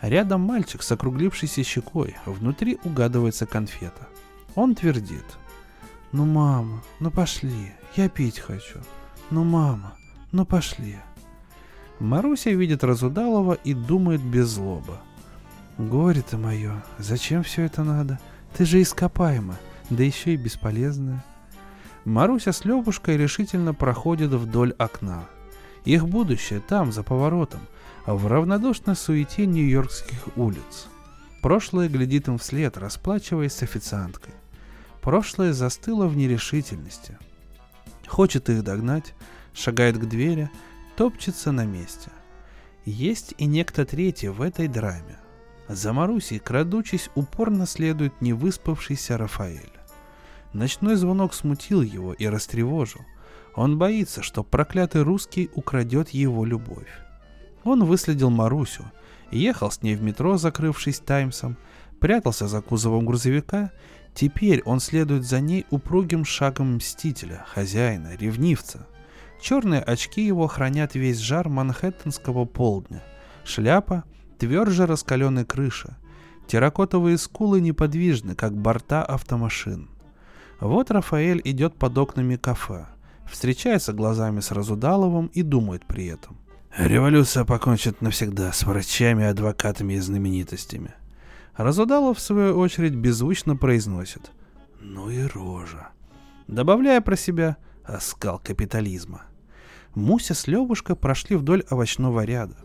Рядом мальчик с округлившейся щекой, внутри угадывается конфета. Он твердит. «Ну, мама, ну пошли, я пить хочу. Ну, мама, ну пошли». Маруся видит Разудалова и думает без злоба. «Горе ты мое, зачем все это надо?» Ты же ископаема, да еще и бесполезная. Маруся с Левушкой решительно проходят вдоль окна. Их будущее там, за поворотом, в равнодушной суете нью-йоркских улиц. Прошлое глядит им вслед, расплачиваясь с официанткой. Прошлое застыло в нерешительности. Хочет их догнать, шагает к двери, топчется на месте. Есть и некто третий в этой драме. За Марусей, крадучись, упорно следует невыспавшийся Рафаэль. Ночной звонок смутил его и растревожил. Он боится, что проклятый русский украдет его любовь. Он выследил Марусю, ехал с ней в метро, закрывшись Таймсом, прятался за кузовом грузовика. Теперь он следует за ней упругим шагом мстителя, хозяина, ревнивца. Черные очки его хранят весь жар манхэттенского полдня. Шляпа тверже раскаленной крыши. Терракотовые скулы неподвижны, как борта автомашин. Вот Рафаэль идет под окнами кафе, встречается глазами с Разудаловым и думает при этом. Революция покончит навсегда с врачами, адвокатами и знаменитостями. Разудалов, в свою очередь, беззвучно произносит «Ну и рожа», добавляя про себя «оскал капитализма». Муся с Левушкой прошли вдоль овощного ряда,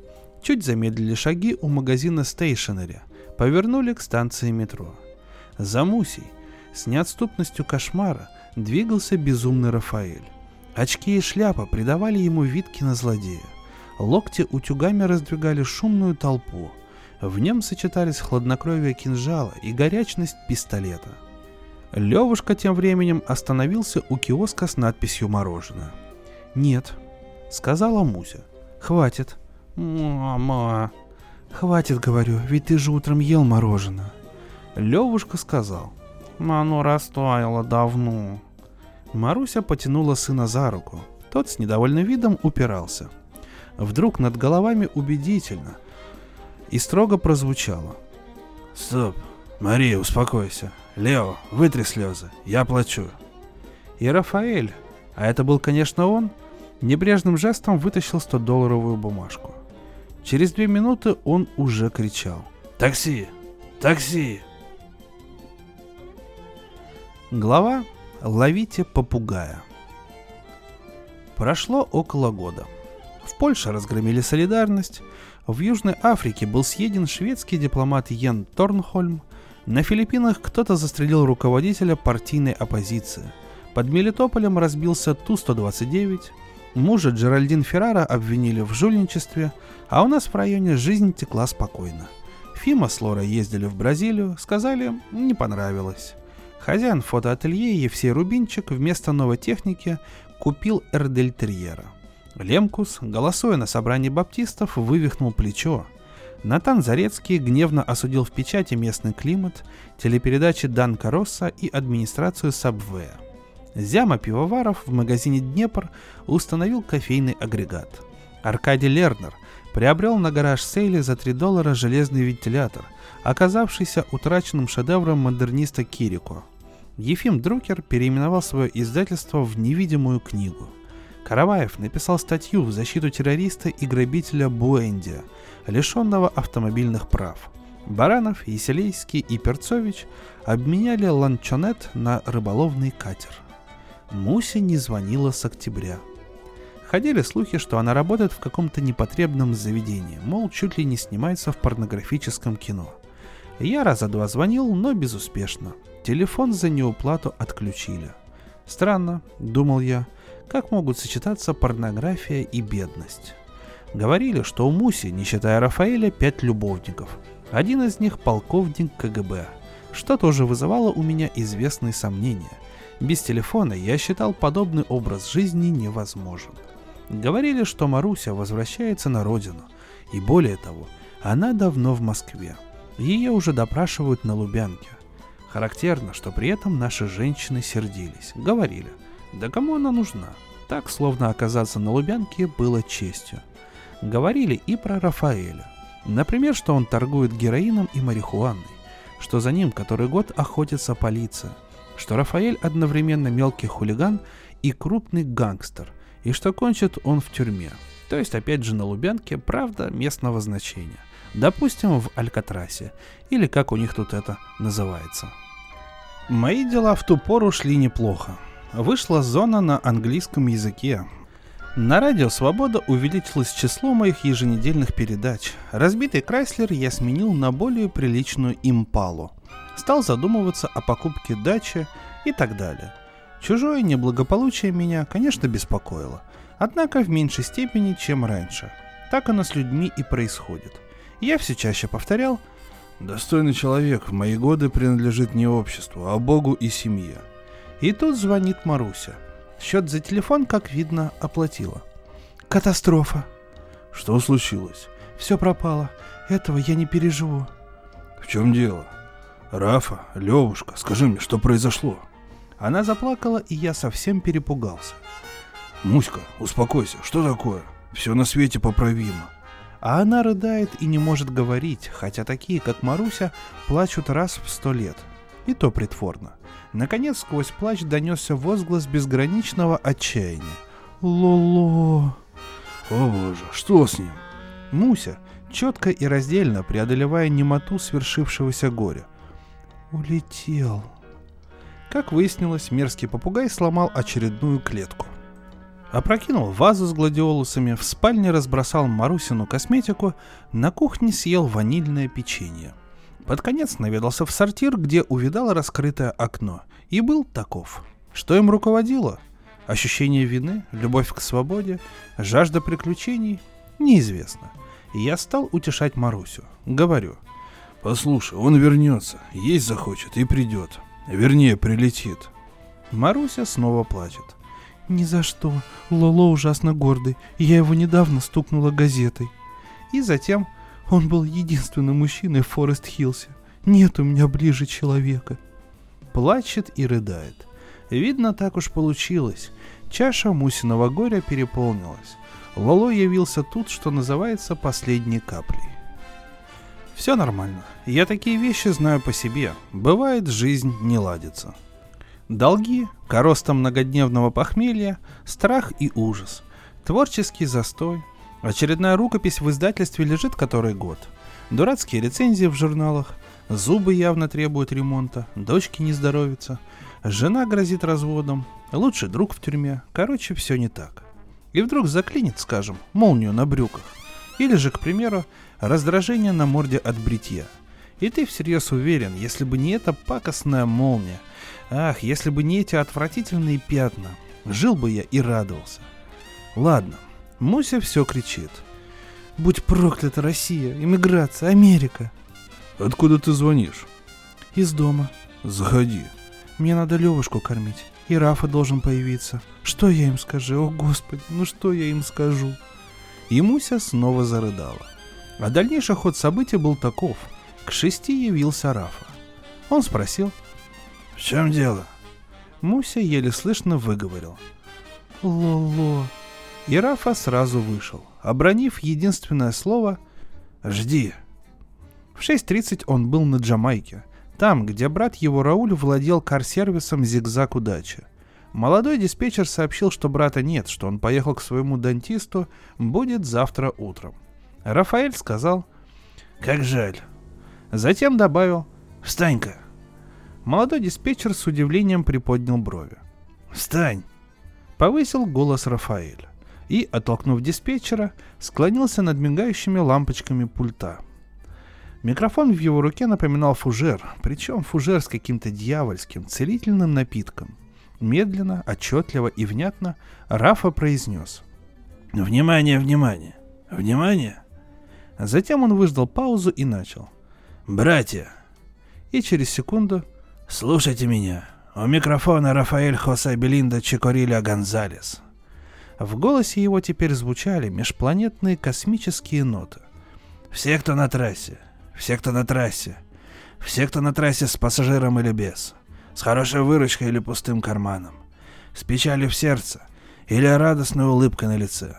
чуть замедлили шаги у магазина Stationery, повернули к станции метро. За Мусей, с неотступностью кошмара, двигался безумный Рафаэль. Очки и шляпа придавали ему вид кинозлодея – Локти утюгами раздвигали шумную толпу. В нем сочетались хладнокровие кинжала и горячность пистолета. Левушка тем временем остановился у киоска с надписью «Мороженое». «Нет», — сказала Муся. «Хватит». «Мама». «Хватит, говорю, ведь ты же утром ел мороженое». Левушка сказал. «Оно растаяло давно». Маруся потянула сына за руку. Тот с недовольным видом упирался — вдруг над головами убедительно и строго прозвучало. «Стоп! Мария, успокойся! Лео, вытри слезы, я плачу!» И Рафаэль, а это был, конечно, он, небрежным жестом вытащил 100-долларовую бумажку. Через две минуты он уже кричал. «Такси! Такси!» Глава «Ловите попугая». Прошло около года – в Польше разгромили солидарность, в Южной Африке был съеден шведский дипломат Йен Торнхольм, на Филиппинах кто-то застрелил руководителя партийной оппозиции, под Мелитополем разбился Ту-129, мужа Джеральдин Феррара обвинили в жульничестве, а у нас в районе жизнь текла спокойно. Фима с Лорой ездили в Бразилию, сказали, не понравилось. Хозяин фотоателье Евсей Рубинчик вместо новой техники купил Эрдель Терьера – Лемкус, голосуя на собрании баптистов, вывихнул плечо. Натан Зарецкий гневно осудил в печати местный климат, телепередачи Данка Росса и администрацию Сабвея. Зяма Пивоваров в магазине «Днепр» установил кофейный агрегат. Аркадий Лернер приобрел на гараж сейле за 3 доллара железный вентилятор, оказавшийся утраченным шедевром модерниста Кирико. Ефим Друкер переименовал свое издательство в «Невидимую книгу». Караваев написал статью в защиту террориста и грабителя Буэнди, лишенного автомобильных прав. Баранов, Еселейский и Перцович обменяли ланчонет на рыболовный катер. Муся не звонила с октября. Ходили слухи, что она работает в каком-то непотребном заведении, мол, чуть ли не снимается в порнографическом кино. Я раза два звонил, но безуспешно. Телефон за неуплату отключили. Странно, думал я, как могут сочетаться порнография и бедность. Говорили, что у Муси, не считая Рафаэля, пять любовников. Один из них полковник КГБ, что тоже вызывало у меня известные сомнения. Без телефона я считал подобный образ жизни невозможен. Говорили, что Маруся возвращается на родину, и более того, она давно в Москве. Ее уже допрашивают на Лубянке. Характерно, что при этом наши женщины сердились, говорили – да кому она нужна? Так, словно оказаться на Лубянке было честью. Говорили и про Рафаэля. Например, что он торгует героином и марихуаной, что за ним который год охотится полиция, что Рафаэль одновременно мелкий хулиган и крупный гангстер, и что кончит он в тюрьме. То есть, опять же, на Лубянке, правда, местного значения. Допустим, в Алькатрасе, или как у них тут это называется. Мои дела в ту пору шли неплохо. Вышла зона на английском языке. На радио «Свобода» увеличилось число моих еженедельных передач. Разбитый Крайслер я сменил на более приличную импалу. Стал задумываться о покупке дачи и так далее. Чужое неблагополучие меня, конечно, беспокоило. Однако в меньшей степени, чем раньше. Так оно с людьми и происходит. Я все чаще повторял – Достойный человек в мои годы принадлежит не обществу, а Богу и семье. И тут звонит Маруся. Счет за телефон, как видно, оплатила. Катастрофа. Что случилось? Все пропало. Этого я не переживу. В чем дело? Рафа, Левушка, скажи мне, что произошло? Она заплакала, и я совсем перепугался. Муська, успокойся, что такое? Все на свете поправимо. А она рыдает и не может говорить, хотя такие, как Маруся, плачут раз в сто лет. И то притворно. Наконец, сквозь плач донесся возглас безграничного отчаяния. «Лоло!» «О боже, что с ним?» Муся, четко и раздельно преодолевая немоту свершившегося горя. «Улетел!» Как выяснилось, мерзкий попугай сломал очередную клетку. Опрокинул вазу с гладиолусами, в спальне разбросал Марусину косметику, на кухне съел ванильное печенье. Под конец наведался в сортир, где увидал раскрытое окно, и был таков. Что им руководило? Ощущение вины, любовь к свободе, жажда приключений? Неизвестно. И я стал утешать Марусю. Говорю. «Послушай, он вернется, есть захочет и придет. Вернее, прилетит». Маруся снова плачет. «Ни за что. Лоло ужасно гордый. Я его недавно стукнула газетой». И затем он был единственным мужчиной в Форест Хиллсе. Нет у меня ближе человека. Плачет и рыдает. Видно, так уж получилось. Чаша Мусиного горя переполнилась. Лоло явился тут, что называется, последней каплей. Все нормально. Я такие вещи знаю по себе. Бывает, жизнь не ладится. Долги, короста многодневного похмелья, страх и ужас, творческий застой, очередная рукопись в издательстве лежит который год, дурацкие рецензии в журналах, зубы явно требуют ремонта, дочки не здоровятся, жена грозит разводом, лучший друг в тюрьме, короче, все не так. И вдруг заклинит, скажем, молнию на брюках. Или же, к примеру, раздражение на морде от бритья. И ты всерьез уверен, если бы не эта пакостная молния – Ах, если бы не эти отвратительные пятна, жил бы я и радовался. Ладно, Муся все кричит. Будь проклята Россия, иммиграция, Америка. Откуда ты звонишь? Из дома. Заходи. Мне надо Левушку кормить. И Рафа должен появиться. Что я им скажу? О, Господи, ну что я им скажу? И Муся снова зарыдала. А дальнейший ход событий был таков. К шести явился Рафа. Он спросил, в чем дело? Муся еле слышно выговорил. Лоло. И Рафа сразу вышел, обронив единственное слово «Жди». В 6.30 он был на Джамайке, там, где брат его Рауль владел кар-сервисом «Зигзаг удачи». Молодой диспетчер сообщил, что брата нет, что он поехал к своему дантисту, будет завтра утром. Рафаэль сказал «Как жаль». Затем добавил «Встань-ка, Молодой диспетчер с удивлением приподнял брови. «Встань!» — повысил голос Рафаэля и, оттолкнув диспетчера, склонился над мигающими лампочками пульта. Микрофон в его руке напоминал фужер, причем фужер с каким-то дьявольским, целительным напитком. Медленно, отчетливо и внятно Рафа произнес. «Внимание, внимание! Внимание!» Затем он выждал паузу и начал. «Братья!» И через секунду Слушайте меня. У микрофона Рафаэль Хосе Белинда Чикориля Гонзалес. В голосе его теперь звучали межпланетные космические ноты. Все, кто на трассе. Все, кто на трассе. Все, кто на трассе с пассажиром или без. С хорошей выручкой или пустым карманом. С печалью в сердце или радостной улыбкой на лице.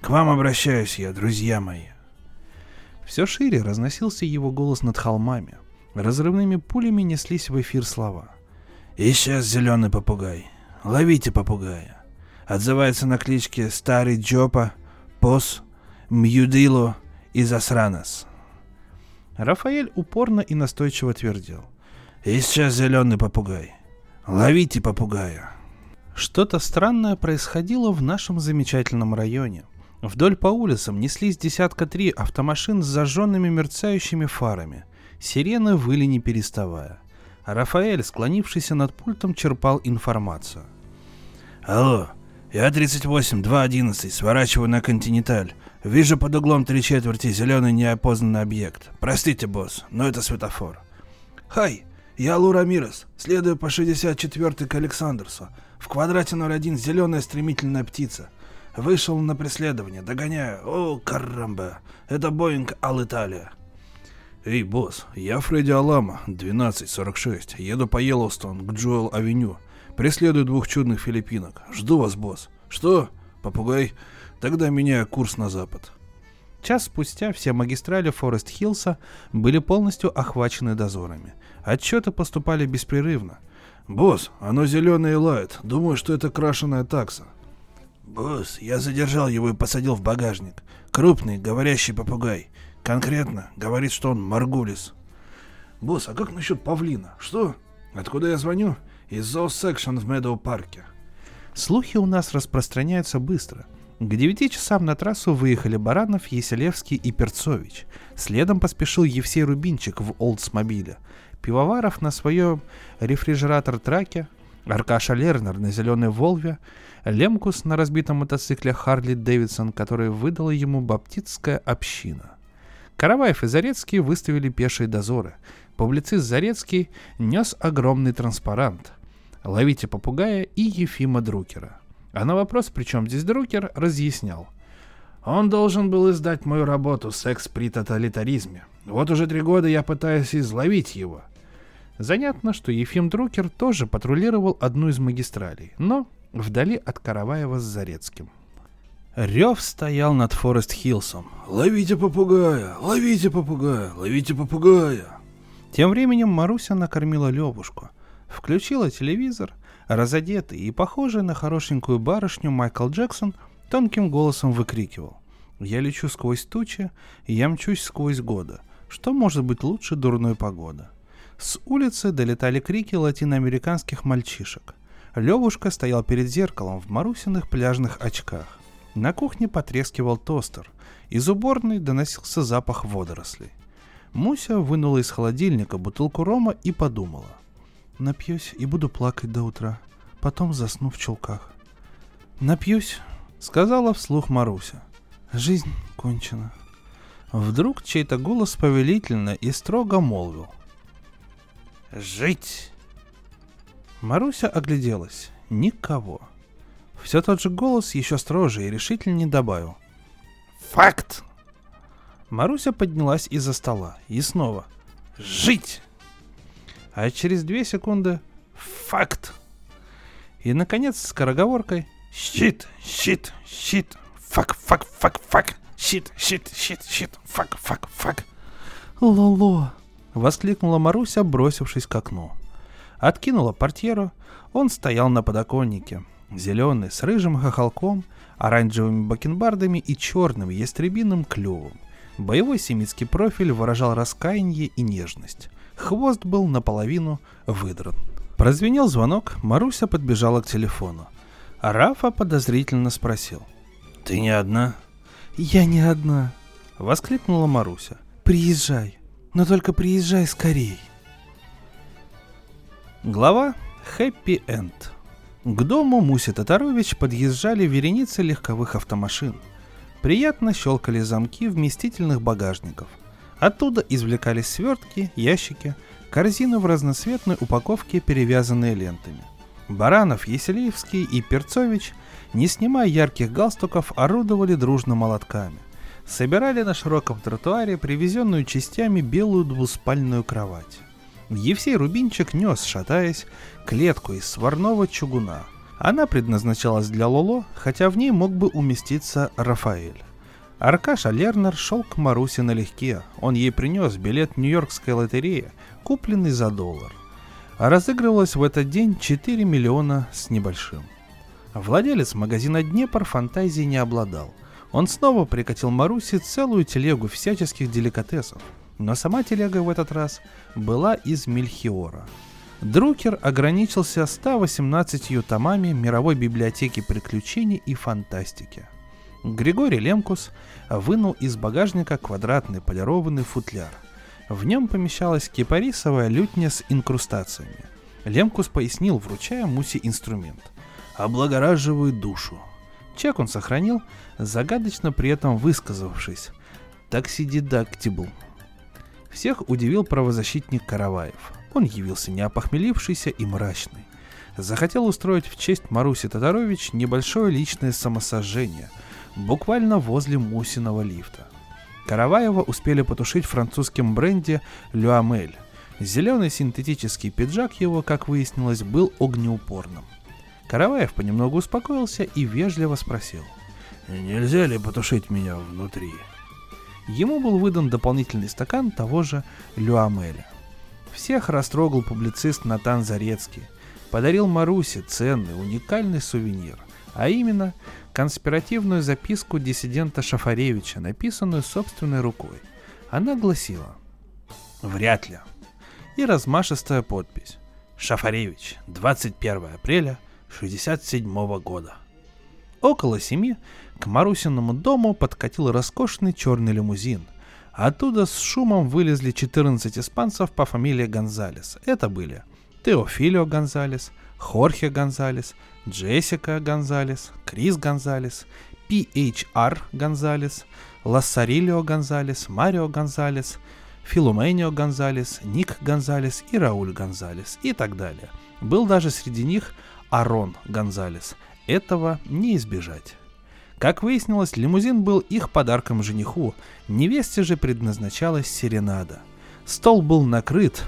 К вам обращаюсь я, друзья мои. Все шире разносился его голос над холмами, Разрывными пулями неслись в эфир слова. «Исчез зеленый попугай. Ловите попугая». Отзывается на кличке Старый Джопа, Пос, Мьюдило и Засранос. Рафаэль упорно и настойчиво твердил. «Исчез зеленый попугай. Ловите попугая». Что-то странное происходило в нашем замечательном районе. Вдоль по улицам неслись десятка три автомашин с зажженными мерцающими фарами. Сирены выли не переставая. Рафаэль, склонившийся над пультом, черпал информацию. «Алло, я 38-211, сворачиваю на Континенталь. Вижу под углом три четверти зеленый неопознанный объект. Простите, босс, но это светофор». «Хай, я Лу Рамирес, следую по 64-й к Александрсу. В квадрате 01 зеленая стремительная птица. Вышел на преследование, догоняю. О, карамба, это Боинг Ал-Италия». «Эй, босс, я Фредди Алама, 1246. Еду по Йеллоустон к Джоэл-авеню. Преследую двух чудных филиппинок. Жду вас, босс. Что? Попугай? Тогда меняю курс на запад». Час спустя все магистрали Форест Хиллса были полностью охвачены дозорами. Отчеты поступали беспрерывно. «Босс, оно зеленое лает. Думаю, что это крашеная такса». «Босс, я задержал его и посадил в багажник. Крупный, говорящий попугай. Конкретно, говорит, что он Маргулис. Босс, а как насчет павлина? Что? Откуда я звоню? Из зоосекшн в Медоу парке. Слухи у нас распространяются быстро. К девяти часам на трассу выехали Баранов, Еселевский и Перцович. Следом поспешил Евсей Рубинчик в Олдсмобиле. Пивоваров на своем рефрижератор-траке, Аркаша Лернер на зеленой Волве, Лемкус на разбитом мотоцикле Харли Дэвидсон, который выдала ему баптистская община. Караваев и Зарецкий выставили пешие дозоры. Публицист Зарецкий нес огромный транспарант. «Ловите попугая» и Ефима Друкера. А на вопрос, при чем здесь Друкер, разъяснял. Он должен был издать мою работу «Секс при тоталитаризме». Вот уже три года я пытаюсь изловить его. Занятно, что Ефим Друкер тоже патрулировал одну из магистралей, но вдали от Караваева с Зарецким. Рев стоял над Форест Хиллсом. «Ловите попугая! Ловите попугая! Ловите попугая!» Тем временем Маруся накормила Левушку. Включила телевизор, разодетый и похожий на хорошенькую барышню Майкл Джексон тонким голосом выкрикивал. «Я лечу сквозь тучи, я мчусь сквозь годы. Что может быть лучше дурной погоды?» С улицы долетали крики латиноамериканских мальчишек. Левушка стоял перед зеркалом в Марусиных пляжных очках. На кухне потрескивал тостер. Из уборной доносился запах водорослей. Муся вынула из холодильника бутылку рома и подумала. Напьюсь и буду плакать до утра. Потом засну в чулках. Напьюсь, сказала вслух Маруся. Жизнь кончена. Вдруг чей-то голос повелительно и строго молвил. «Жить!» Маруся огляделась. Никого. Все тот же голос еще строже и решительнее добавил. «Факт!» Маруся поднялась из-за стола и снова «Жить!» А через две секунды «Факт!» И, наконец, скороговоркой «Щит! Щит! Щит! Фак! Фак! Фак! Фак! Щит! Щит! Щит! Щит! Фак! Фак! Фак!» «Лоло!» — воскликнула Маруся, бросившись к окну. Откинула портьеру, он стоял на подоконнике, Зеленый, с рыжим хохолком, оранжевыми бакенбардами и черным ястребиным клювом. Боевой семитский профиль выражал раскаяние и нежность. Хвост был наполовину выдран. Прозвенел звонок, Маруся подбежала к телефону. А Рафа подозрительно спросил. «Ты не одна?» «Я не одна», — воскликнула Маруся. «Приезжай, но только приезжай скорей». Глава «Хэппи Энд». К дому Муси Татарович подъезжали вереницы легковых автомашин. Приятно щелкали замки вместительных багажников. Оттуда извлекались свертки, ящики, корзины в разноцветной упаковке, перевязанные лентами. Баранов, Еселеевский и Перцович, не снимая ярких галстуков, орудовали дружно молотками. Собирали на широком тротуаре привезенную частями белую двуспальную кровать. Евсей Рубинчик нес, шатаясь, клетку из сварного чугуна. Она предназначалась для Лоло, хотя в ней мог бы уместиться Рафаэль. Аркаша Лернер шел к Марусе налегке. Он ей принес билет Нью-Йоркской лотереи, купленный за доллар. Разыгрывалось в этот день 4 миллиона с небольшим. Владелец магазина «Днепр» фантазии не обладал. Он снова прикатил Марусе целую телегу всяческих деликатесов – но сама телега в этот раз была из Мельхиора. Друкер ограничился 118 томами мировой библиотеки приключений и фантастики. Григорий Лемкус вынул из багажника квадратный полированный футляр. В нем помещалась кипарисовая лютня с инкрустациями. Лемкус пояснил, вручая Мусе инструмент. «Облагораживает душу». Чек он сохранил, загадочно при этом высказавшись. «Таксидидактибл». Всех удивил правозащитник Караваев. Он явился не опохмелившийся и мрачный. Захотел устроить в честь Маруси Татарович небольшое личное самосожжение, буквально возле Мусиного лифта. Караваева успели потушить французским бренде «Люамель». Зеленый синтетический пиджак его, как выяснилось, был огнеупорным. Караваев понемногу успокоился и вежливо спросил. «Нельзя ли потушить меня внутри?» Ему был выдан дополнительный стакан того же Люамеля. Всех растрогал публицист Натан Зарецкий. Подарил Марусе ценный, уникальный сувенир, а именно конспиративную записку диссидента Шафаревича, написанную собственной рукой. Она гласила «Вряд ли». И размашистая подпись «Шафаревич, 21 апреля 67 года». Около семи к Марусиному дому подкатил роскошный черный лимузин. Оттуда с шумом вылезли 14 испанцев по фамилии Гонзалес. Это были Теофилио Гонзалес, Хорхе Гонзалес, Джессика Гонзалес, Крис Гонзалес, P.H.R. Гонзалес, Лассарилио Гонзалес, Марио Гонзалес, Филуменио Гонзалес, Ник Гонзалес и Рауль Гонзалес и так далее. Был даже среди них Арон Гонзалес. Этого не избежать. Как выяснилось, лимузин был их подарком жениху, невесте же предназначалась серенада. Стол был накрыт,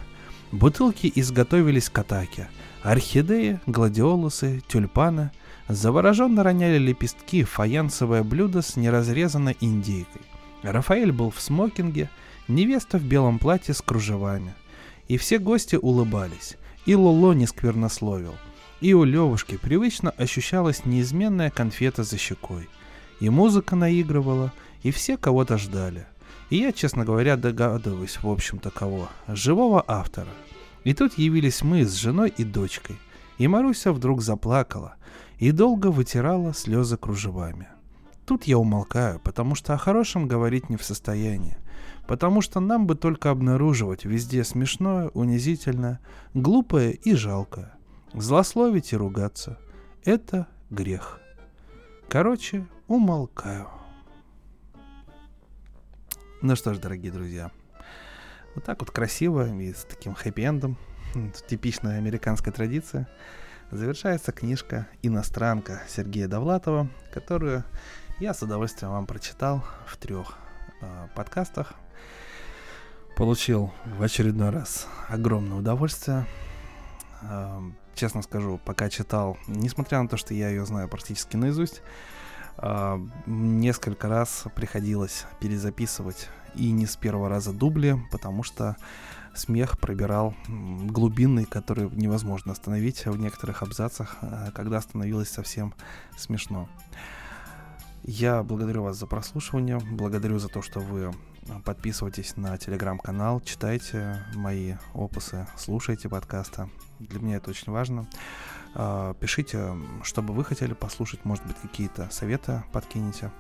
бутылки изготовились к атаке. Орхидеи, гладиолусы, тюльпаны завороженно роняли лепестки в фаянсовое блюдо с неразрезанной индейкой. Рафаэль был в смокинге, невеста в белом платье с кружевами. И все гости улыбались, и Лоло не сквернословил – и у Левушки привычно ощущалась неизменная конфета за щекой. И музыка наигрывала, и все кого-то ждали. И я, честно говоря, догадываюсь, в общем-то, кого. Живого автора. И тут явились мы с женой и дочкой. И Маруся вдруг заплакала и долго вытирала слезы кружевами. Тут я умолкаю, потому что о хорошем говорить не в состоянии. Потому что нам бы только обнаруживать везде смешное, унизительное, глупое и жалкое. Злословить и ругаться – это грех. Короче, умолкаю. Ну что ж, дорогие друзья, вот так вот красиво и с таким хэппи-эндом, типичная американская традиция, завершается книжка «Иностранка» Сергея Довлатова, которую я с удовольствием вам прочитал в трех э, подкастах. Получил в очередной раз огромное удовольствие. Э, честно скажу, пока читал, несмотря на то, что я ее знаю практически наизусть, несколько раз приходилось перезаписывать и не с первого раза дубли, потому что смех пробирал глубинный, который невозможно остановить в некоторых абзацах, э, когда становилось совсем смешно. Я благодарю вас за прослушивание, благодарю за то, что вы подписывайтесь на телеграм-канал, читайте мои опусы, слушайте подкасты. Для меня это очень важно. А, пишите, что бы вы хотели послушать, может быть, какие-то советы подкинете.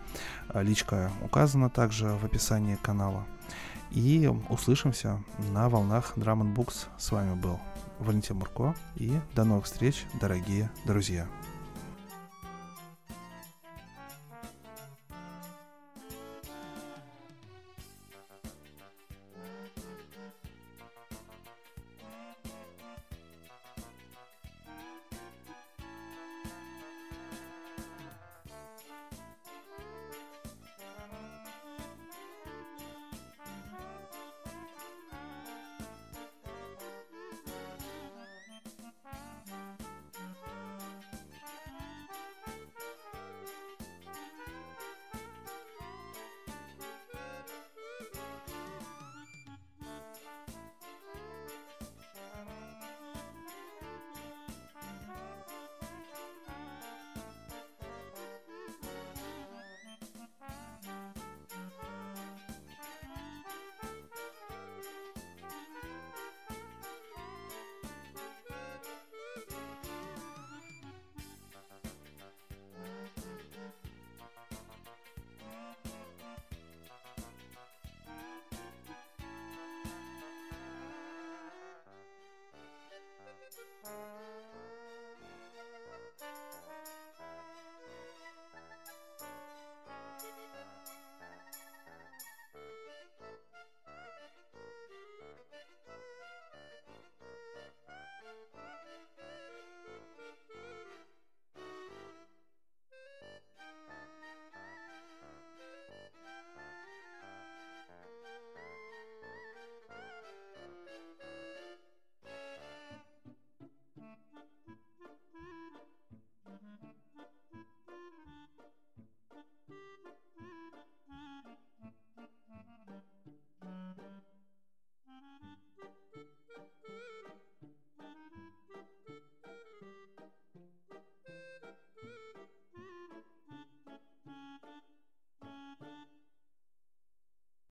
А, личка указана также в описании канала. И услышимся на волнах Drum Books. С вами был Валентин Мурко. И до новых встреч, дорогие друзья.